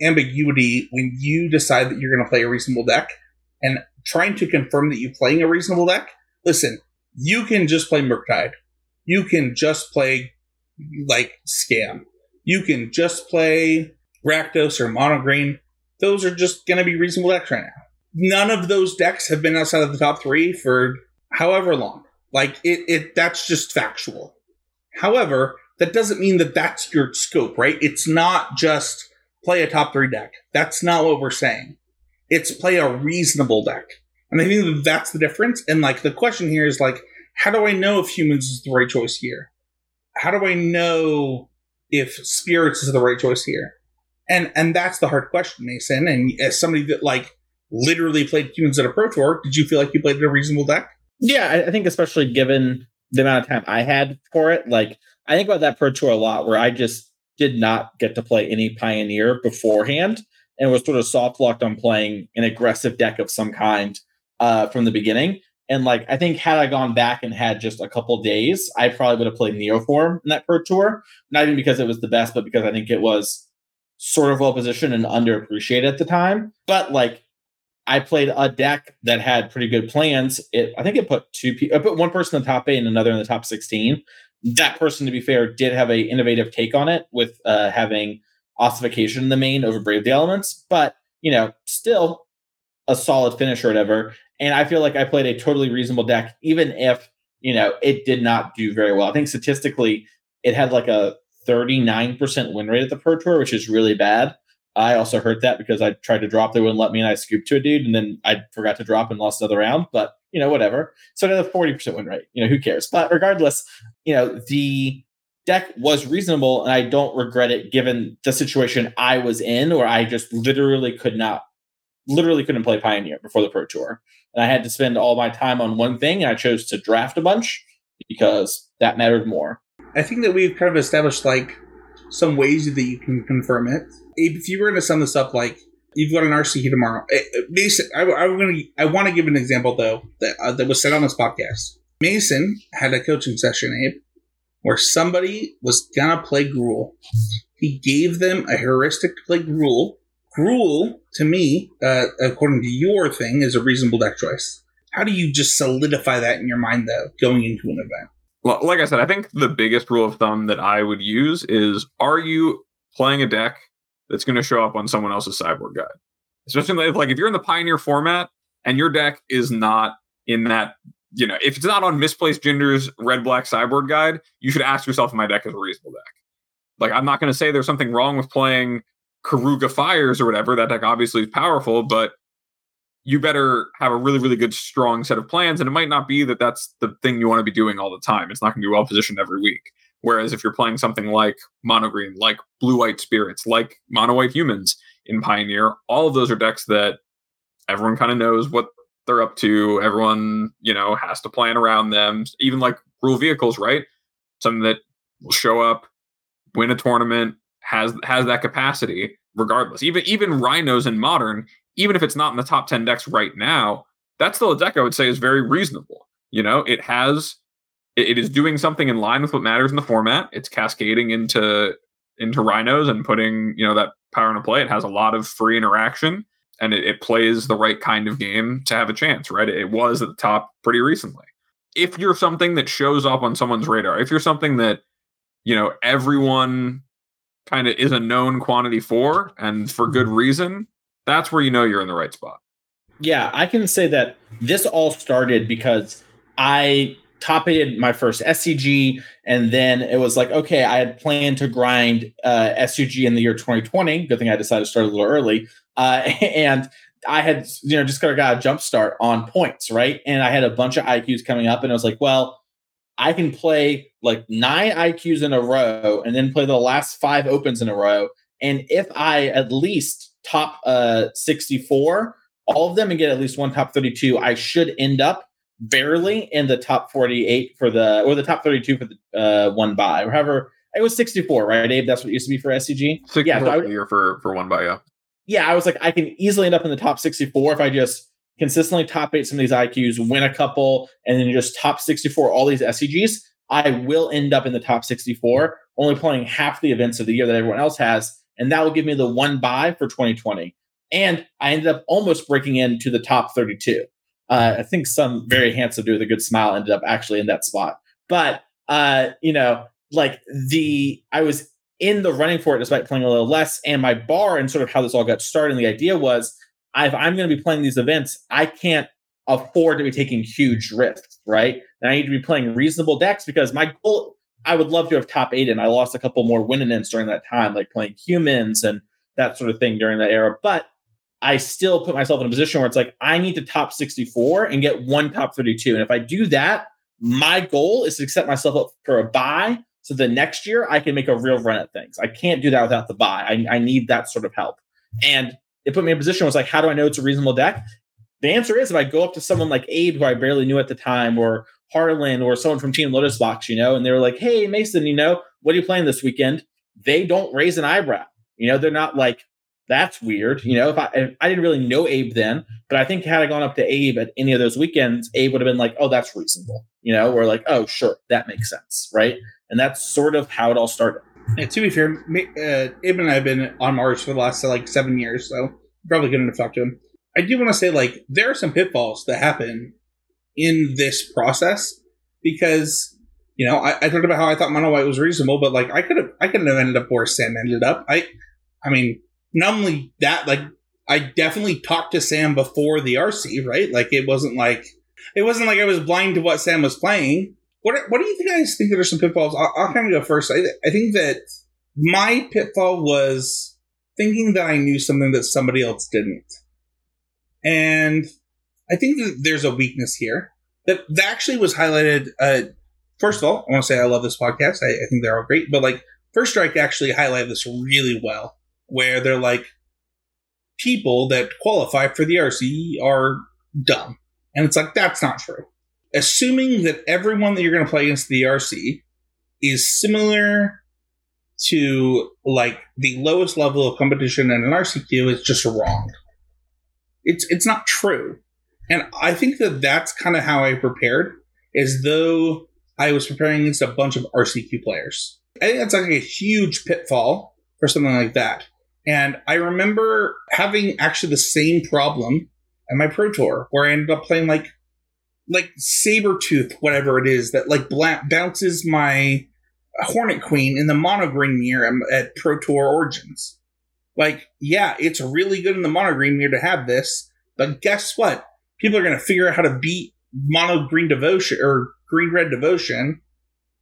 ambiguity when you decide that you're gonna play a reasonable deck and trying to confirm that you're playing a reasonable deck. Listen, you can just play Murktide. You can just play like scam. You can just play Rakdos or Monogreen. Those are just going to be reasonable decks right now. None of those decks have been outside of the top three for however long. Like it, it that's just factual. However, that doesn't mean that that's your scope, right? It's not just play a top three deck. That's not what we're saying. It's play a reasonable deck. And I think that that's the difference. And like the question here is like, how do I know if humans is the right choice here? How do I know if spirits is the right choice here? And and that's the hard question, Mason. And as somebody that like literally played humans at a pro tour, did you feel like you played a reasonable deck? Yeah, I, think especially given the amount of time I had for it, like I think about that pro tour a lot, where I just did not get to play any pioneer beforehand, and was sort of soft locked on playing an aggressive deck of some kind uh, from the beginning. And like I think had I gone back and had just a couple days, I probably would have played Neoform in that pro tour. Not even because it was the best, but because I think it was sort of well positioned and underappreciated at the time. But like I played a deck that had pretty good plans. It I think it put two people, put one person in the top eight and another in the top sixteen. That person, to be fair, did have a innovative take on it with uh, having ossification in the main over Brave the Elements, but you know, still a solid finish or whatever. And I feel like I played a totally reasonable deck, even if you know it did not do very well. I think statistically, it had like a 39% win rate at the Pro Tour, which is really bad. I also heard that because I tried to drop, they wouldn't let me, and I scooped to a dude, and then I forgot to drop and lost another round. But you know, whatever. So another 40% win rate. You know, who cares? But regardless, you know, the deck was reasonable, and I don't regret it given the situation I was in, where I just literally could not, literally couldn't play Pioneer before the Pro Tour, and I had to spend all my time on one thing, and I chose to draft a bunch because that mattered more. I think that we've kind of established like some ways that you can confirm it. If you were going to sum this up, like you've got an RC tomorrow, eh, eh, Mason. I, I'm going to. I want to give an example though that uh, that was said on this podcast. Mason had a coaching session, Abe, where somebody was gonna play Gruul. He gave them a heuristic to play Gruul. Gruul, to me, uh, according to your thing, is a reasonable deck choice. How do you just solidify that in your mind though, going into an event? Like I said, I think the biggest rule of thumb that I would use is are you playing a deck that's going to show up on someone else's sideboard guide? Especially like if you're in the Pioneer format and your deck is not in that, you know, if it's not on Misplaced Ginger's red black sideboard guide, you should ask yourself if my deck is a reasonable deck. Like I'm not going to say there's something wrong with playing Keruga Fires or whatever. That deck obviously is powerful, but you better have a really, really good, strong set of plans. And it might not be that that's the thing you want to be doing all the time. It's not going to be well positioned every week. Whereas if you're playing something like Mono Green, like Blue White Spirits, like Mono White Humans in Pioneer, all of those are decks that everyone kind of knows what they're up to. Everyone, you know, has to plan around them. Even like Gruul vehicles, right? Something that will show up, win a tournament, has has that capacity regardless. Even even rhinos in modern, even if it's not in the top 10 decks right now, that's still a deck I would say is very reasonable. You know, it has it, is doing something in line with what matters in the format. It's cascading into into rhinos and putting, you know, that power into play. It has a lot of free interaction and it, it plays the right kind of game to have a chance, right? It was at the top pretty recently. If you're something that shows up on someone's radar, if you're something that, you know, everyone kind of is a known quantity for and for good reason, that's where you know you're in the right spot. Yeah, I can say that this all started because I top aided my first SCG, and then it was like, okay, I had planned to grind uh, SCG in the year 2020. Good thing I decided to start a little early. Uh, and I had you know just kind of got a jump start on points, right? And I had a bunch of IQs coming up, and I was like, well, I can play like nine IQs in a row, and then play the last five opens in a row. And if I at least top uh 64, all of them, and get at least one top 32, I should end up barely in the top 48 for the or the top 32 for the uh one buy. Or however it was 64 right abe? That's what it used to be for scg yeah so I year for for one buy yeah. Yeah i was like i can easily end up in the top 64 if i just consistently top eight some of these iqs win a couple and then just top 64 all these scgs i will end up in the top 64 only playing half the events of the year that everyone else has and that will give me the one buy for 2020 and i ended up almost breaking into the top 32 uh, I think some very handsome dude with a good smile ended up actually in that spot. But uh, you know, like the I was in the running for it despite playing a little less, and my bar and sort of how this all got started. And the idea was, if I'm going to be playing these events, I can't afford to be taking huge risks, right? And I need to be playing reasonable decks because my goal. I would love to have top eight, and I lost a couple more winning ins during that time, like playing humans and that sort of thing during that era. But I still put myself in a position where it's like I need to top 64 and get one top 32. And if I do that, my goal is to set myself up for a buy so the next year I can make a real run at things. I can't do that without the buy. I, I need that sort of help. And it put me in a position where it's like, how do I know it's a reasonable deck? The answer is if I go up to someone like Abe, who I barely knew at the time, or Harlan, or someone from Team Lotus Box, you know, and they were like, hey, Mason, you know, what are you playing this weekend? They don't raise an eyebrow. You know, they're not like, that's weird. You know, if I if I didn't really know Abe then, but I think had I gone up to Abe at any of those weekends, Abe would have been like, "Oh, that's reasonable," you know, or like, "Oh, sure, that makes sense," right? And that's sort of how it all started. And to be fair, uh, Abe and I have been on Mars for the last like seven years, so probably couldn't have talked to him. I do want to say, like, there are some pitfalls that happen in this process because you know I, I talked about how I thought mono white was reasonable, but like I could have I could have ended up where Sam ended up. I I mean not only that, like I definitely talked to Sam before the RC, right? Like it wasn't like it wasn't like I was blind to what Sam was playing. What what do you think? guys think that are some pitfalls? I'll, I'll kind of go first. I, I think that my pitfall was thinking that I knew something that somebody else didn't, and I think there's a weakness here that, that actually was highlighted. Uh, first of all, I want to say I love this podcast. I, I think they're all great, but like First Strike actually highlighted this really well where they're like people that qualify for the RC are dumb. And it's like, that's not true. Assuming that everyone that you're going to play against the RC is similar to like the lowest level of competition in an RCQ is just wrong. It's it's not true. And I think that that's kind of how I prepared, as though I was preparing against a bunch of RCQ players. I think that's like a huge pitfall for something like that. And I remember having actually the same problem at my Pro Tour where I ended up playing like like saber tooth, whatever it is, that like bla- bounces my Hornet Queen in the mono green mirror at Pro Tour Origins. Like, yeah, it's really good in the mono green mirror to have this, but guess what? People are going to figure out how to beat mono green devotion or green red devotion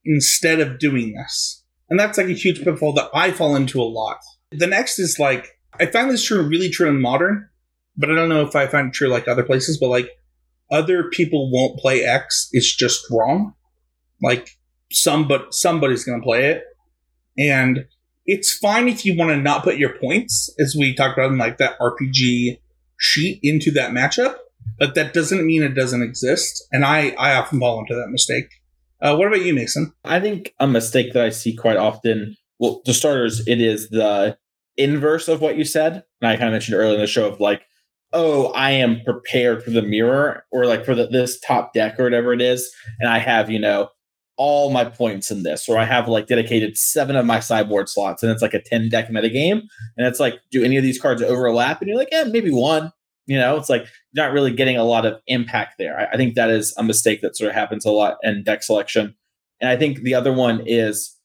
instead of doing this. And that's like a huge pitfall that I fall into a lot. The next is like I find this true really true in modern, but I don't know if I find it true like other places. But like other people won't play X. It's just wrong. Like somebody somebody's going to play it, and it's fine if you want to not put your points, as we talked about in like that RPG sheet, into that matchup. But that doesn't mean it doesn't exist, and I I often fall into that mistake. Uh, what about you, Mason? I think a mistake that I see quite often. Well, to starters, it is the inverse of what you said. And I kind of mentioned earlier in the show of like, oh, I am prepared for the mirror or like for the, this top deck or whatever it is. And I have, you know, all my points in this, or I have like dedicated seven of my sideboard slots, and it's like a 10 deck meta game. And it's like, do any of these cards overlap? And you're like, yeah, maybe one. You know, it's like not really getting a lot of impact there. I, I think that is a mistake that sort of happens a lot in deck selection. And I think the other one is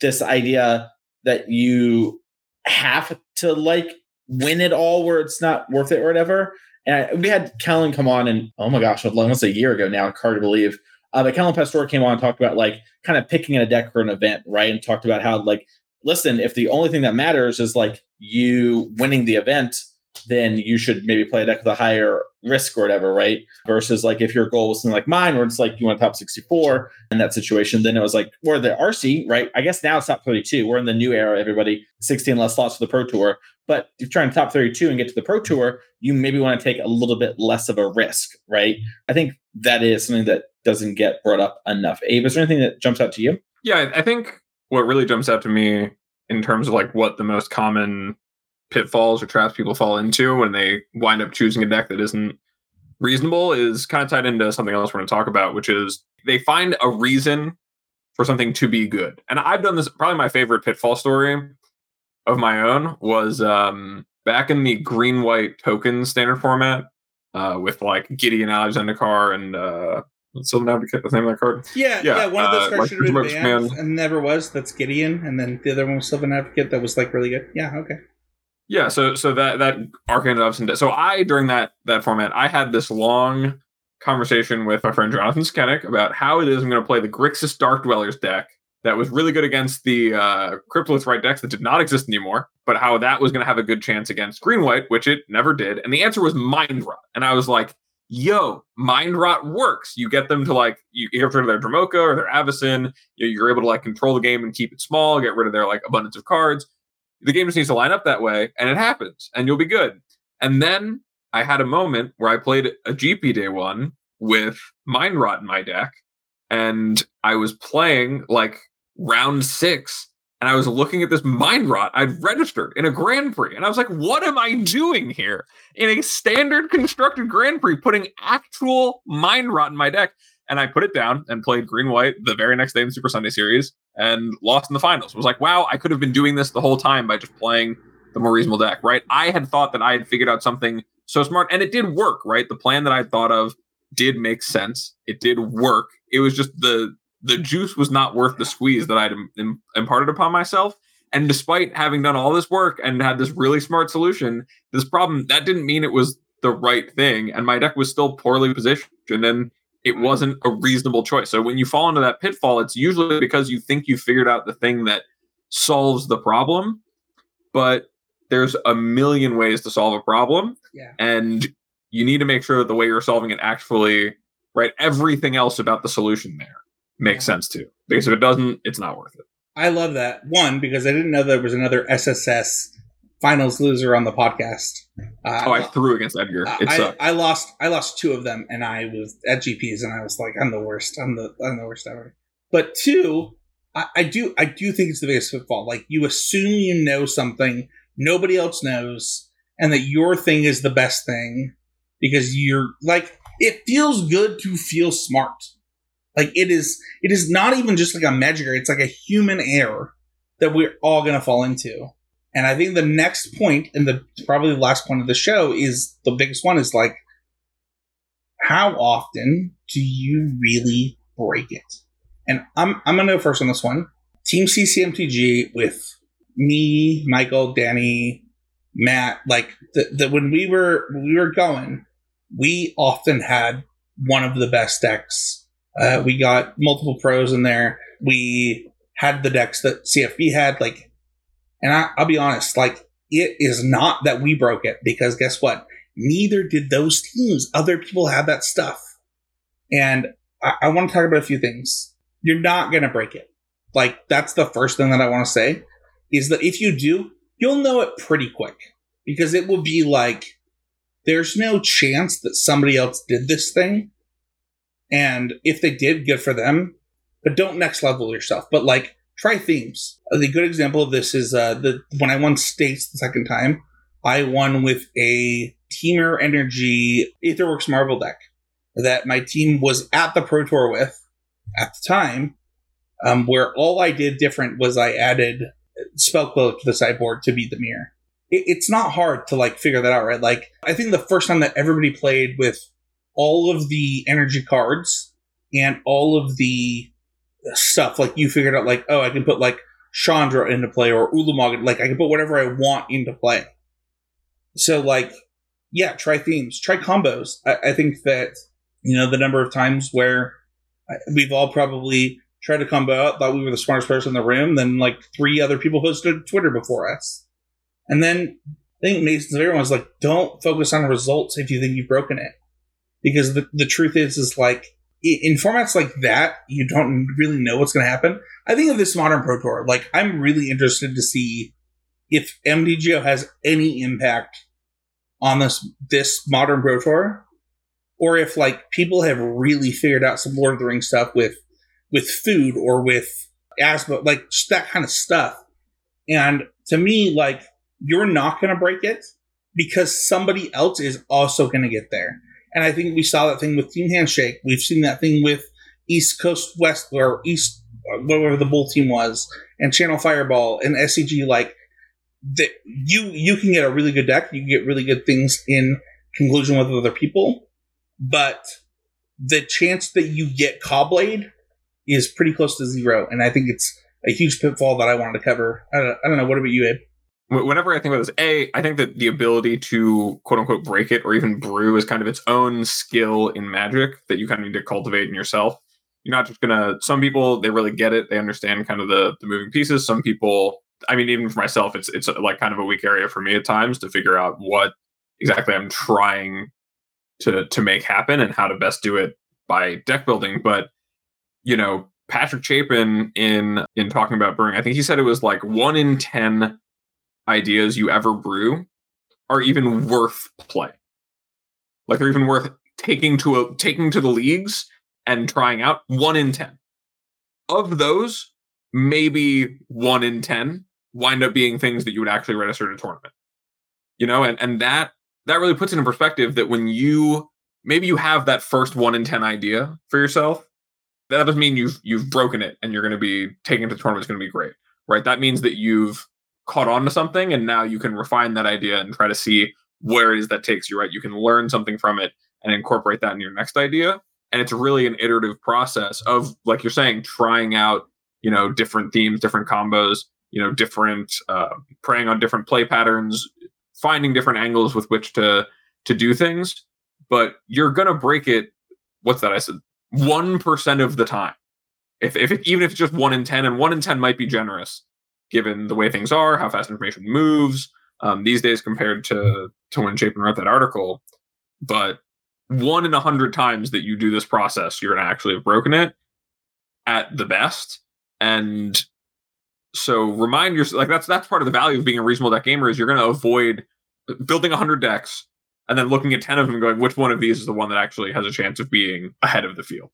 this idea that you have to like win it all where it's not worth it or whatever. And I, we had Kellen come on and oh my gosh, almost a year ago now, hard to believe. Uh, but Kellen Pastor came on and talked about like kind of picking a deck for an event, right? And talked about how like, listen, if the only thing that matters is like you winning the event, then you should maybe play a deck with a higher risk or whatever, right? Versus like if your goal was something like mine, where it's like you want top 64 in that situation, then it was like, or the RC, right? I guess now it's top 32. We're in the new era, everybody, 16 less slots for the Pro Tour. But if you're trying to top 32 and get to the Pro Tour, you maybe want to take a little bit less of a risk, right? I think that is something that doesn't get brought up enough. Abe, is there anything that jumps out to you? Yeah, I think what really jumps out to me in terms of like what the most common pitfalls or traps people fall into when they wind up choosing a deck that isn't reasonable is kind of tied into something else we're going to talk about, which is they find a reason for something to be good. And I've done this. Probably my favorite pitfall story of my own was um, back in the green white token standard format uh, with like Gideon Alexander and uh, Sylvan Advocate. The name of that card? Yeah, yeah. Yeah, one of those uh, cards should have been banned, and never was. That's Gideon, and then the other one was Sylvan Advocate. That was like really good. Yeah, okay. Yeah, so so that that Arcane of Upson. So I during that that format, I had this long conversation with my friend Jonathan Skennick about how it is I'm going to play the Grixis Dark Dwellers deck that was really good against the uh, Cryptolith Rite decks that did not exist anymore, but how that was going to have a good chance against Green White, which it never did. And the answer was Mind Rot, and I was like, "Yo, Mind Rot works. You get them to like you you get rid of their Dromoka or their Avacyn. You're able to like control the game and keep it small, get rid of their like abundance of cards." The game just needs to line up that way and it happens and you'll be good. And then i had a moment where i played a gp day one with mind rot in my deck and i was playing like round six and i was looking at this mind rot i'd registered in a grand prix and i was like what am i doing here in a standard constructed grand prix putting actual mind rot in my deck and I put it down and played green white the very next day in the Super Sunday series and lost in the finals. It was like, wow, I could have been doing this the whole time by just playing the more reasonable deck, right? I had thought that I had figured out something so smart and it did work, right? The plan that I thought of did make sense. It did work. It was just the the juice was not worth the squeeze that I'd im- im- imparted upon myself. And despite having done all this work and had this really smart solution, this problem that didn't mean it was the right thing, and my deck was still poorly positioned. And then it wasn't a reasonable choice. So when you fall into that pitfall, it's usually because you think you figured out the thing that solves the problem, but there's a million ways to solve a problem. Yeah. And you need to make sure that the way you're solving it actually, right, everything else about the solution there makes sense too. Because if it doesn't, it's not worth it. I love that one because I didn't know there was another SSS finals loser on the podcast. Uh, Oh, I threw against Edgar. I, It I, sucked. I lost. I lost two of them, and I was at GPs, and I was like, "I'm the worst. I'm the I'm the worst ever." But two, I, I do I do think it's the biggest pitfall. Like you assume you know something nobody else knows, and that your thing is the best thing because you're like it feels good to feel smart. Like it is. It is not even just like a magic error. It's like a human error that we're all gonna fall into. And I think the next point, and the probably the last point of the show, is the biggest one is like, how often do you really break it? And I'm I'm gonna go first on this one. Team CCMTG with me, Michael, Danny, Matt. Like the, the when we were when we were going, we often had one of the best decks. Uh, we got multiple pros in there. We had the decks that CFB had. Like and I, I'll be honest, like it is not that we broke it because guess what? Neither did those teams. Other people had that stuff. And I, I want to talk about a few things. You're not going to break it. Like that's the first thing that I want to say is that if you do, you'll know it pretty quick because it will be like, there's no chance that somebody else did this thing. And if they did, good for them. But don't next level yourself. But like, try themes. The good example of this is uh, the when I won states the second time, I won with a Temur Energy Aetherworks Marvel deck that my team was at the Pro Tour with at the time. Um, where all I did different was I added spell Spellcloak to the sideboard to beat the mirror. It, it's not hard to like figure that out, right? Like I think the first time that everybody played with all of the energy cards and all of the stuff. Like you figured out, like, oh, I can put like Chandra into play or Ulamog. Like I can put whatever I want into play. So like, yeah, try themes, try combos. I, I think that you know the number of times where we've all probably tried to combo out, thought we were the smartest person in the room, then like three other people posted Twitter before us, and then I think Mason's everyone's like, don't focus on results if you think you've broken it, because the the truth is is like in formats like that, you don't really know what's going to happen. I think of this modern Pro Tour, like I'm really interested to see if MTGO has any impact on this this modern Pro Tour, or if like people have really figured out some Lord of the Rings stuff with with food or with asthma, like that kind of stuff. And to me, like you're not going to break it because somebody else is also going to get there. And I think we saw that thing with Team Handshake. We've seen that thing with East Coast West or East, uh, whatever the bull team was, and Channel Fireball and SCG. Like that, you you can get a really good deck. You can get really good things in conclusion with other people, but the chance that you get Caw-Blade is pretty close to zero. And I think it's a huge pitfall that I wanted to cover. I don't, I don't know. What about you, Abe? Whenever I think about this, A, I think that the ability to quote unquote break it or even brew is kind of its own skill in magic that you kind of need to cultivate in yourself. You're not just gonna some people they really get it, they understand kind of the, the moving pieces. Some people I mean, even for myself, it's it's like kind of a weak area for me at times to figure out what exactly I'm trying to to make happen and how to best do it by deck building. But you know, Patrick Chapin in in talking about brewing, I think he said it was like one in ten ideas you ever brew are even worth play. Like they're even worth taking to a taking to the leagues and trying out one in ten. Of those, maybe one in ten wind up being things that you would actually register at a tournament. You know, and, and that that really puts it in perspective that when you maybe you have that first one in ten idea for yourself, that doesn't mean you've you've broken it and you're gonna be taking to the tournament is gonna be great. Right. That means that you've caught on to something and now you can refine that idea and try to see where it is that takes you right? You can learn something from it and incorporate that in your next idea. And it's really an iterative process of like you're saying trying out you know different themes different combos you know different uh, preying on different play patterns finding different angles with which to to do things. But you're gonna break it what's that i said 1% of the time. If, if it, even if it's just 1 in 10 and 1 in 10 might be generous given the way things are, how fast information moves um, these days compared to to when Chapin wrote that article. But one in a hundred times that you do this process, you're gonna actually have broken it at the best. And so remind yourself like that's that's part of the value of being a reasonable deck gamer is you're gonna avoid building hundred decks and then looking at 10 of them going, which one of these is the one that actually has a chance of being ahead of the field?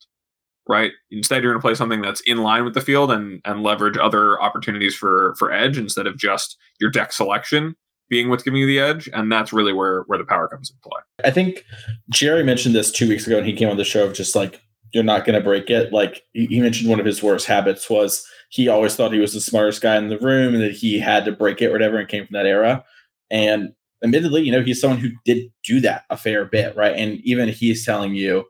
Right? Instead, you're going to play something that's in line with the field and and leverage other opportunities for for edge instead of just your deck selection being what's giving you the edge. And that's really where where the power comes into play. I think Jerry mentioned this two weeks ago, and he came on the show of just like you're not going to break it. Like he mentioned, one of his worst habits was he always thought he was the smartest guy in the room and that he had to break it, or whatever, and came from that era. And admittedly, you know, he's someone who did do that a fair bit, right? And even he's telling you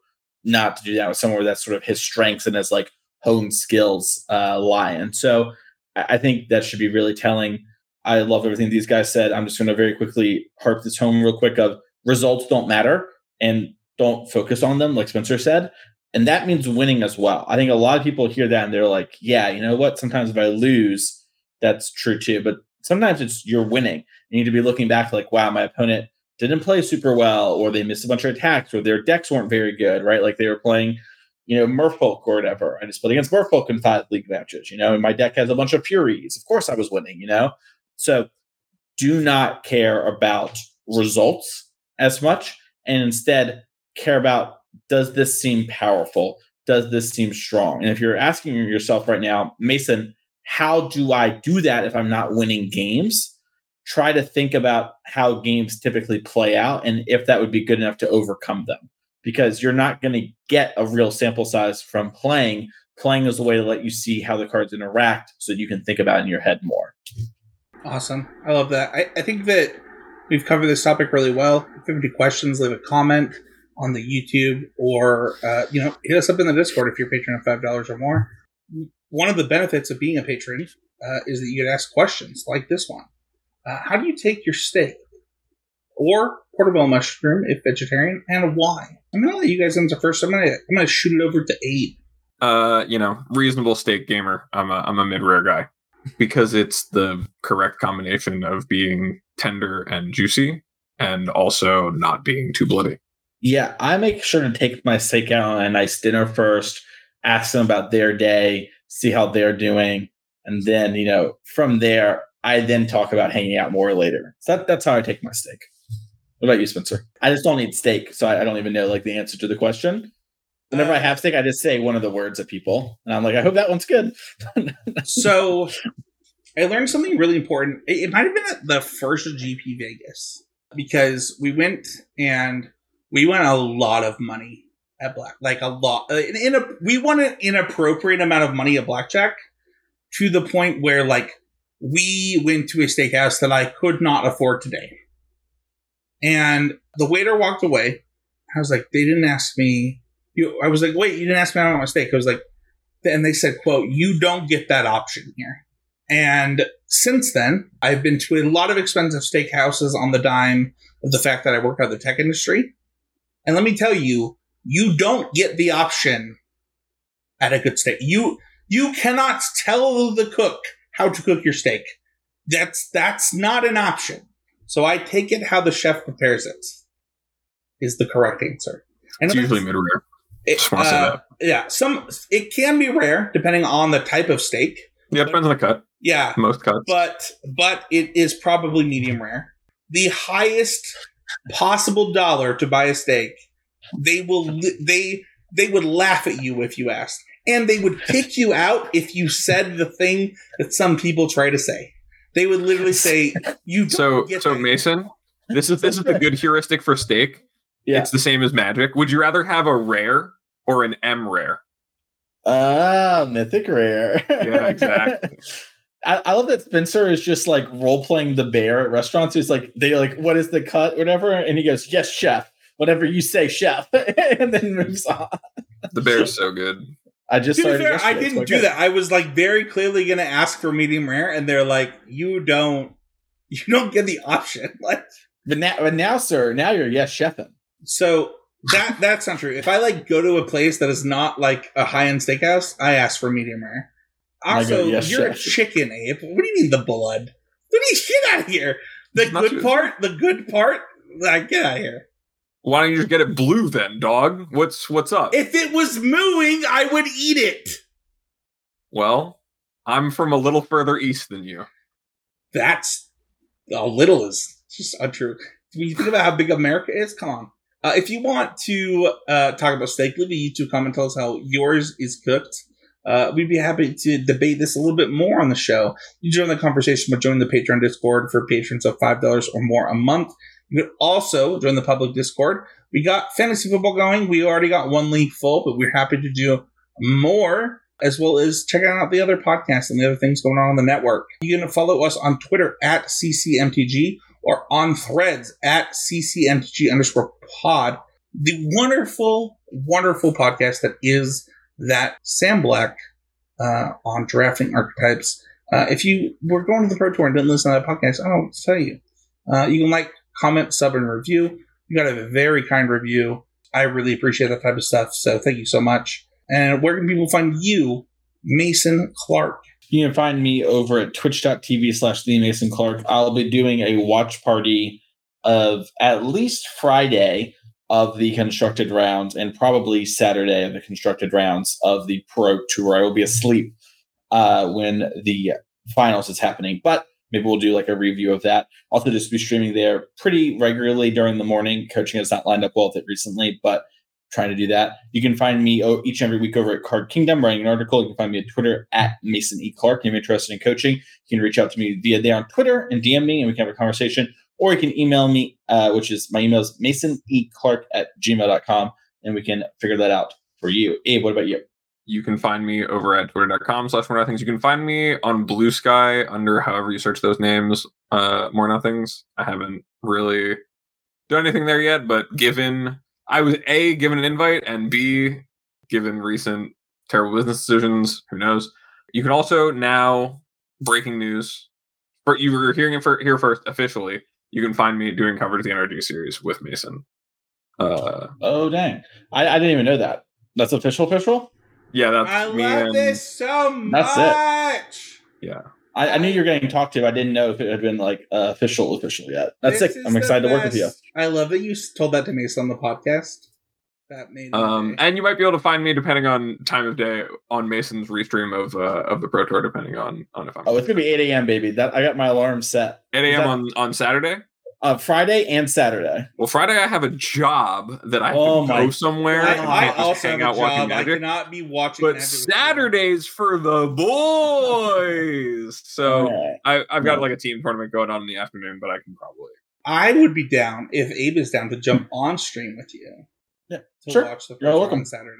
not to do that with somewhere that's sort of his strengths and his like home skills uh, lie And So I think that should be really telling. I love everything these guys said. I'm just going to very quickly harp this home real quick of results don't matter and don't focus on them, like Spencer said. And that means winning as well. I think a lot of people hear that and they're like, yeah, you know what? Sometimes if I lose, that's true too. But sometimes it's you're winning. You need to be looking back like, wow, my opponent didn't play super well, or they missed a bunch of attacks, or their decks weren't very good, right? Like they were playing, you know, Merfolk or whatever. I just played against Merfolk in five league matches, you know, and my deck has a bunch of Furies. Of course I was winning, you know? So do not care about results as much and instead care about does this seem powerful? Does this seem strong? And if you're asking yourself right now, Mason, how do I do that if I'm not winning games? Try to think about how games typically play out and if that would be good enough to overcome them. Because you're not going to get a real sample size from playing. Playing is a way to let you see how the cards interact so you can think about in your head more. Awesome. I love that. I, I think that we've covered this topic really well. If you have any questions leave a comment on the youtube or uh, you know hit us up in the discord if you're a patron of five dollars or more. One of the benefits of being a patron uh, is that you can ask questions like this one uh, how do you take your steak or portobello mushroom if vegetarian, and why? I'm gonna let you guys answer first. I'm gonna I'm gonna shoot it over to Abe. Uh, you know, reasonable steak gamer. I'm a I'm a mid rare guy. because it's the correct combination of being tender and juicy and also not being too bloody. Yeah, I make sure to take my steak out on a nice dinner first, ask them about their day, see how they're doing, and then you know from there I then talk about hanging out more later. So that, that's how I take my steak. What about you, Spencer? I just don't eat steak, so I, I don't even know like the answer to the question. Whenever I have steak, I just say one of the words of people, and I'm like, I hope that one's good. so I learned something really important. It, it might have been at the first GP Vegas because we went and we won a lot of money at black, like a lot. Uh, in, in a, we won an inappropriate amount of money at blackjack to the point where like we went to a steakhouse that I could not afford today. And the waiter walked away. I was like, they didn't ask me. I was like, wait, you didn't ask me I about my steak. I was like, and they said, quote, you don't get that option here. And since then, I've been to a lot of expensive steakhouses on the dime of the fact that I work out the tech industry. And let me tell you, you don't get the option at a good steak. You you cannot tell the cook how to cook your steak. That's that's not an option. So I take it how the chef prepares it is the correct answer. And it's usually mid rare. Uh, yeah, some it can be rare depending on the type of steak. Yeah, depends on the cut. Yeah, most cuts. But but it is probably medium rare. The highest possible dollar to buy a steak, they will they they would laugh at you if you asked and they would kick you out if you said the thing that some people try to say. They would literally say, "You." so, so that. Mason, this is this is the good heuristic for steak. Yeah. It's the same as magic. Would you rather have a rare or an M rare? Ah, uh, mythic rare. yeah, exactly. I, I, love that Spencer is just like role playing the bear at restaurants. He's like, they like, what is the cut, whatever, and he goes, "Yes, chef." Whatever you say, chef, and then moves on. The bear's so good. I just to fair, I didn't do that. I was like very clearly going to ask for medium rare, and they're like, "You don't, you don't get the option." Like, but now, but now, sir, now you're yes chefing. So that that's not true. If I like go to a place that is not like a high end steakhouse, I ask for medium rare. Also, go, yes, you're chef. a chicken, Abe. What do you mean the blood? What do you get out of here? The good part, the good part, like get out of here. Why don't you just get it blue then, dog? What's what's up? If it was mooing, I would eat it. Well, I'm from a little further east than you. That's a little is just untrue. When you think about how big America is, come on. Uh, if you want to uh, talk about steak, leave a YouTube comment. Tell us how yours is cooked. Uh, we'd be happy to debate this a little bit more on the show. You join the conversation by joining the Patreon Discord for patrons of $5 or more a month. You can also join the public Discord. We got fantasy football going. We already got one league full, but we're happy to do more as well as checking out the other podcasts and the other things going on on the network. You can follow us on Twitter at CCMTG or on threads at CCMTG underscore pod. The wonderful, wonderful podcast that is that Sam Black uh, on drafting archetypes. Uh, if you were going to the Pro Tour and didn't listen to that podcast, I don't tell you. Uh, you can like comment, sub, and review. You got a very kind review. I really appreciate that type of stuff. So thank you so much. And where can people find you, Mason Clark? You can find me over at twitch.tv slash the Mason Clark. I'll be doing a watch party of at least Friday of the constructed rounds and probably Saturday of the constructed rounds of the Pro Tour. I will be asleep uh, when the finals is happening. But maybe we'll do like a review of that. Also, just be streaming there pretty regularly during the morning. Coaching has not lined up well with it recently, but trying to do that. You can find me each and every week over at Card Kingdom writing an article. You can find me at Twitter at Mason E. Clark. If you're interested in coaching, you can reach out to me via there on Twitter and DM me and we can have a conversation. Or you can email me, uh, which is my email is Mason. Clark at gmail.com and we can figure that out for you. Abe, what about you? You can find me over at twitter.com slash more nothings. You can find me on Blue Sky under however you search those names, uh, more nothings. I haven't really done anything there yet, but given I was A, given an invite, and B, given recent terrible business decisions, who knows? You can also now breaking news. For you were hearing it for, here first officially. You can find me doing coverage of the NRG series with Mason. Uh, oh dang! I, I didn't even know that. That's official. Official. Yeah, that's I love and, this so much. That's it. Yeah. I, I knew you were getting talked to. I didn't know if it had been like uh, official, official yet. That's This sick. I'm the excited to work with you. I love that you told that to me on the podcast. That made my Um, day. and you might be able to find me depending on time of day on Mason's restream of uh, of the Pro Tour, depending on on if I'm Oh, it's gonna be 8 a.m. baby. That I got my alarm set. 8 a.m. that- on on Saturday. Uh, Friday and Saturday. Well, Friday I have a job that I have Oh to go somewhere. I, and I not just also hang have out a watching job. I cannot be watching. But Magic with you. Saturdays for the boys. So Alright. I, I've got Yeah. like a team tournament going on in the afternoon, but I can probably. I would be down if Abe is down to jump on stream with you. Yeah, to sure. watch the You're welcome. on Saturday.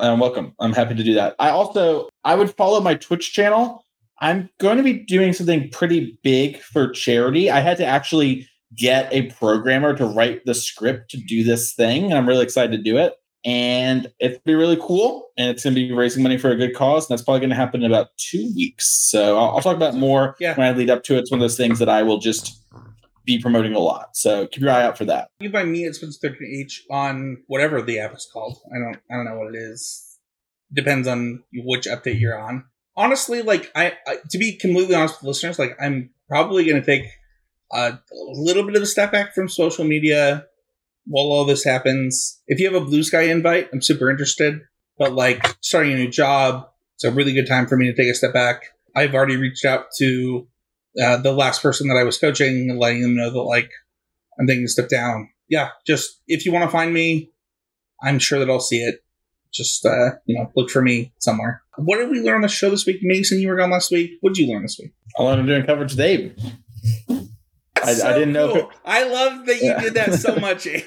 I'm welcome. I'm happy to do that. I also I would follow my Twitch channel. I'm going to be doing something pretty big for charity. I had to actually get a programmer to write the script to do this thing. and I'm really excited to do it. And it's be really cool. And it's going to be raising money for a good cause. And that's probably going to happen in about two weeks. So I'll, I'll talk about more Yeah. when I lead up to it. It's one of those things that I will just be promoting a lot. So keep your eye out for that. You find me at Spence Thirteen H on whatever the app is called. I don't I don't know what it is. Depends on which update you're on. Honestly, like I, I to be completely honest with listeners, like I'm probably gonna take a little bit of a step back from social media while all this happens. If you have a Bluesky invite, I'm super interested. But like starting a new job, it's a really good time for me to take a step back. I've already reached out to uh, the last person that I was coaching, letting them know that like I'm taking a step down. Yeah, just if you want to find me, I'm sure that I'll see it. Just uh, you know, look for me somewhere. What did we learn on the show this week? Mason, you were gone last week. What did you learn this week? I learned I'm doing coverage with Abe. I- I didn't know it- I love that you Yeah. did that so much, Abe.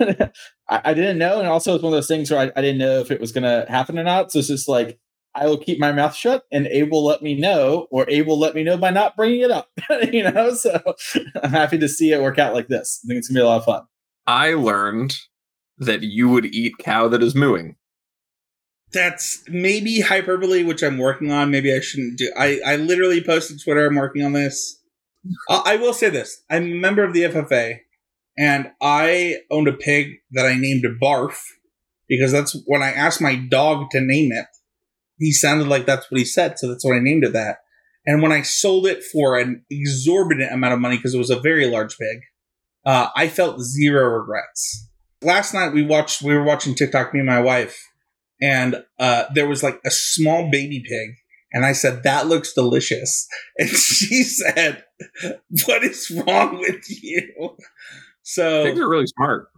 I, I didn't know, and also it's one of those things where I, I didn't know if it was going to happen or not. So it's just like I will keep my mouth shut, and Abe will let me know, or Abe will let me know by not bringing it up. you know, so I'm happy to see it work out like this. I think it's gonna be a lot of fun. I learned that you would eat cow that is mooing. That's maybe hyperbole, which I'm working on. Maybe I shouldn't do. I I literally posted Twitter. I'm working on this. I, I will say this: I'm a member of the FFA, and I owned a pig that I named Barf because that's when I asked my dog to name it. He sounded like that's what he said, so that's what I named it that. And when I sold it for an exorbitant amount of money because it was a very large pig, uh, I felt zero regrets. Last night we watched. We were watching TikTok. Me and my wife and uh, there was like a small baby pig. And I said, that looks delicious. And she said, what is wrong with you? So Pigs are really smart.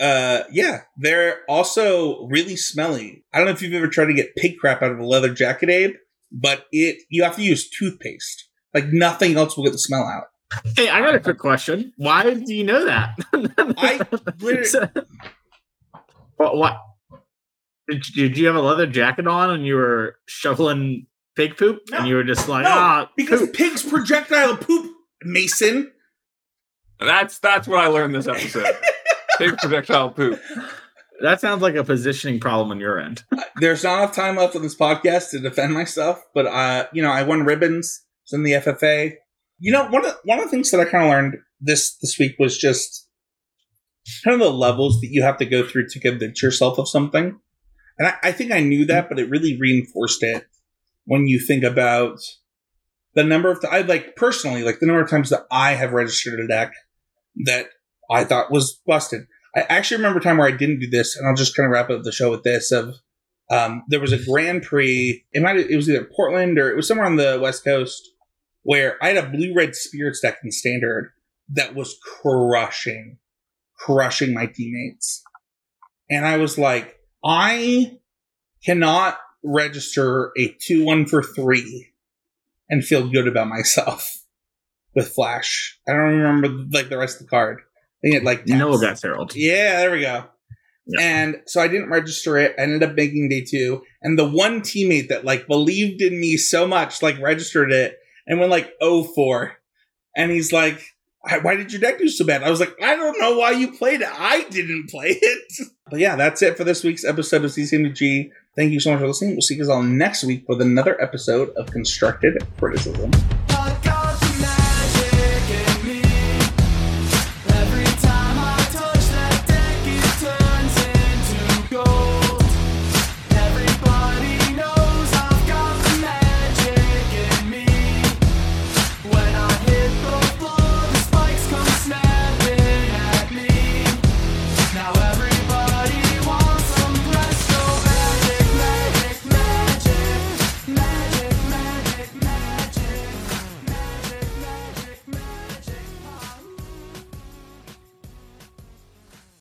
uh, yeah, they're also really smelly. I don't know if you've ever tried to get pig crap out of a leather jacket, Abe, but it, you have to use toothpaste. Like nothing else will get the smell out. Hey, I got a quick question. Why do you know that? I literally- what, what? Did, did you have a leather jacket on and you were shoveling pig poop No. and you were just like, No, ah, Because poop. pigs projectile poop, Mason. That's that's what I learned this episode. Pig projectile poop. that sounds like a positioning problem on your end. there's not enough time left on this podcast to defend myself, but uh, you know, I won ribbons. It's in the FFA. You know, one of one of the things that I kind of learned this this week was just kind of the levels that you have to go through to convince yourself of something. And I, I think I knew that, but it really reinforced it when you think about the number of I like personally like the number of times that I have registered a deck that I thought was busted. I actually remember a time where I didn't do this, and I'll just kind of wrap up the show with this. Of um, there was a Grand Prix. It might it was either Portland or it was somewhere on the West Coast where I had a blue red spirits deck in standard that was crushing, crushing my teammates, and I was like, I cannot register a two one for three and feel good about myself with Flash. I don't remember like the rest of the card. I think it like taps. got Herald. Yeah, there we go. Yeah. And so I didn't register it. I ended up making day two. And the one teammate that like believed in me so much, like registered it and went like 04. And he's like, "Why- did your deck do so bad? I was like, I don't know why you played it. I didn't play it. But yeah, that's it for this week's episode of CCMG. Thank you so much for listening. We'll see you guys all next week with another episode of Constructed Criticism.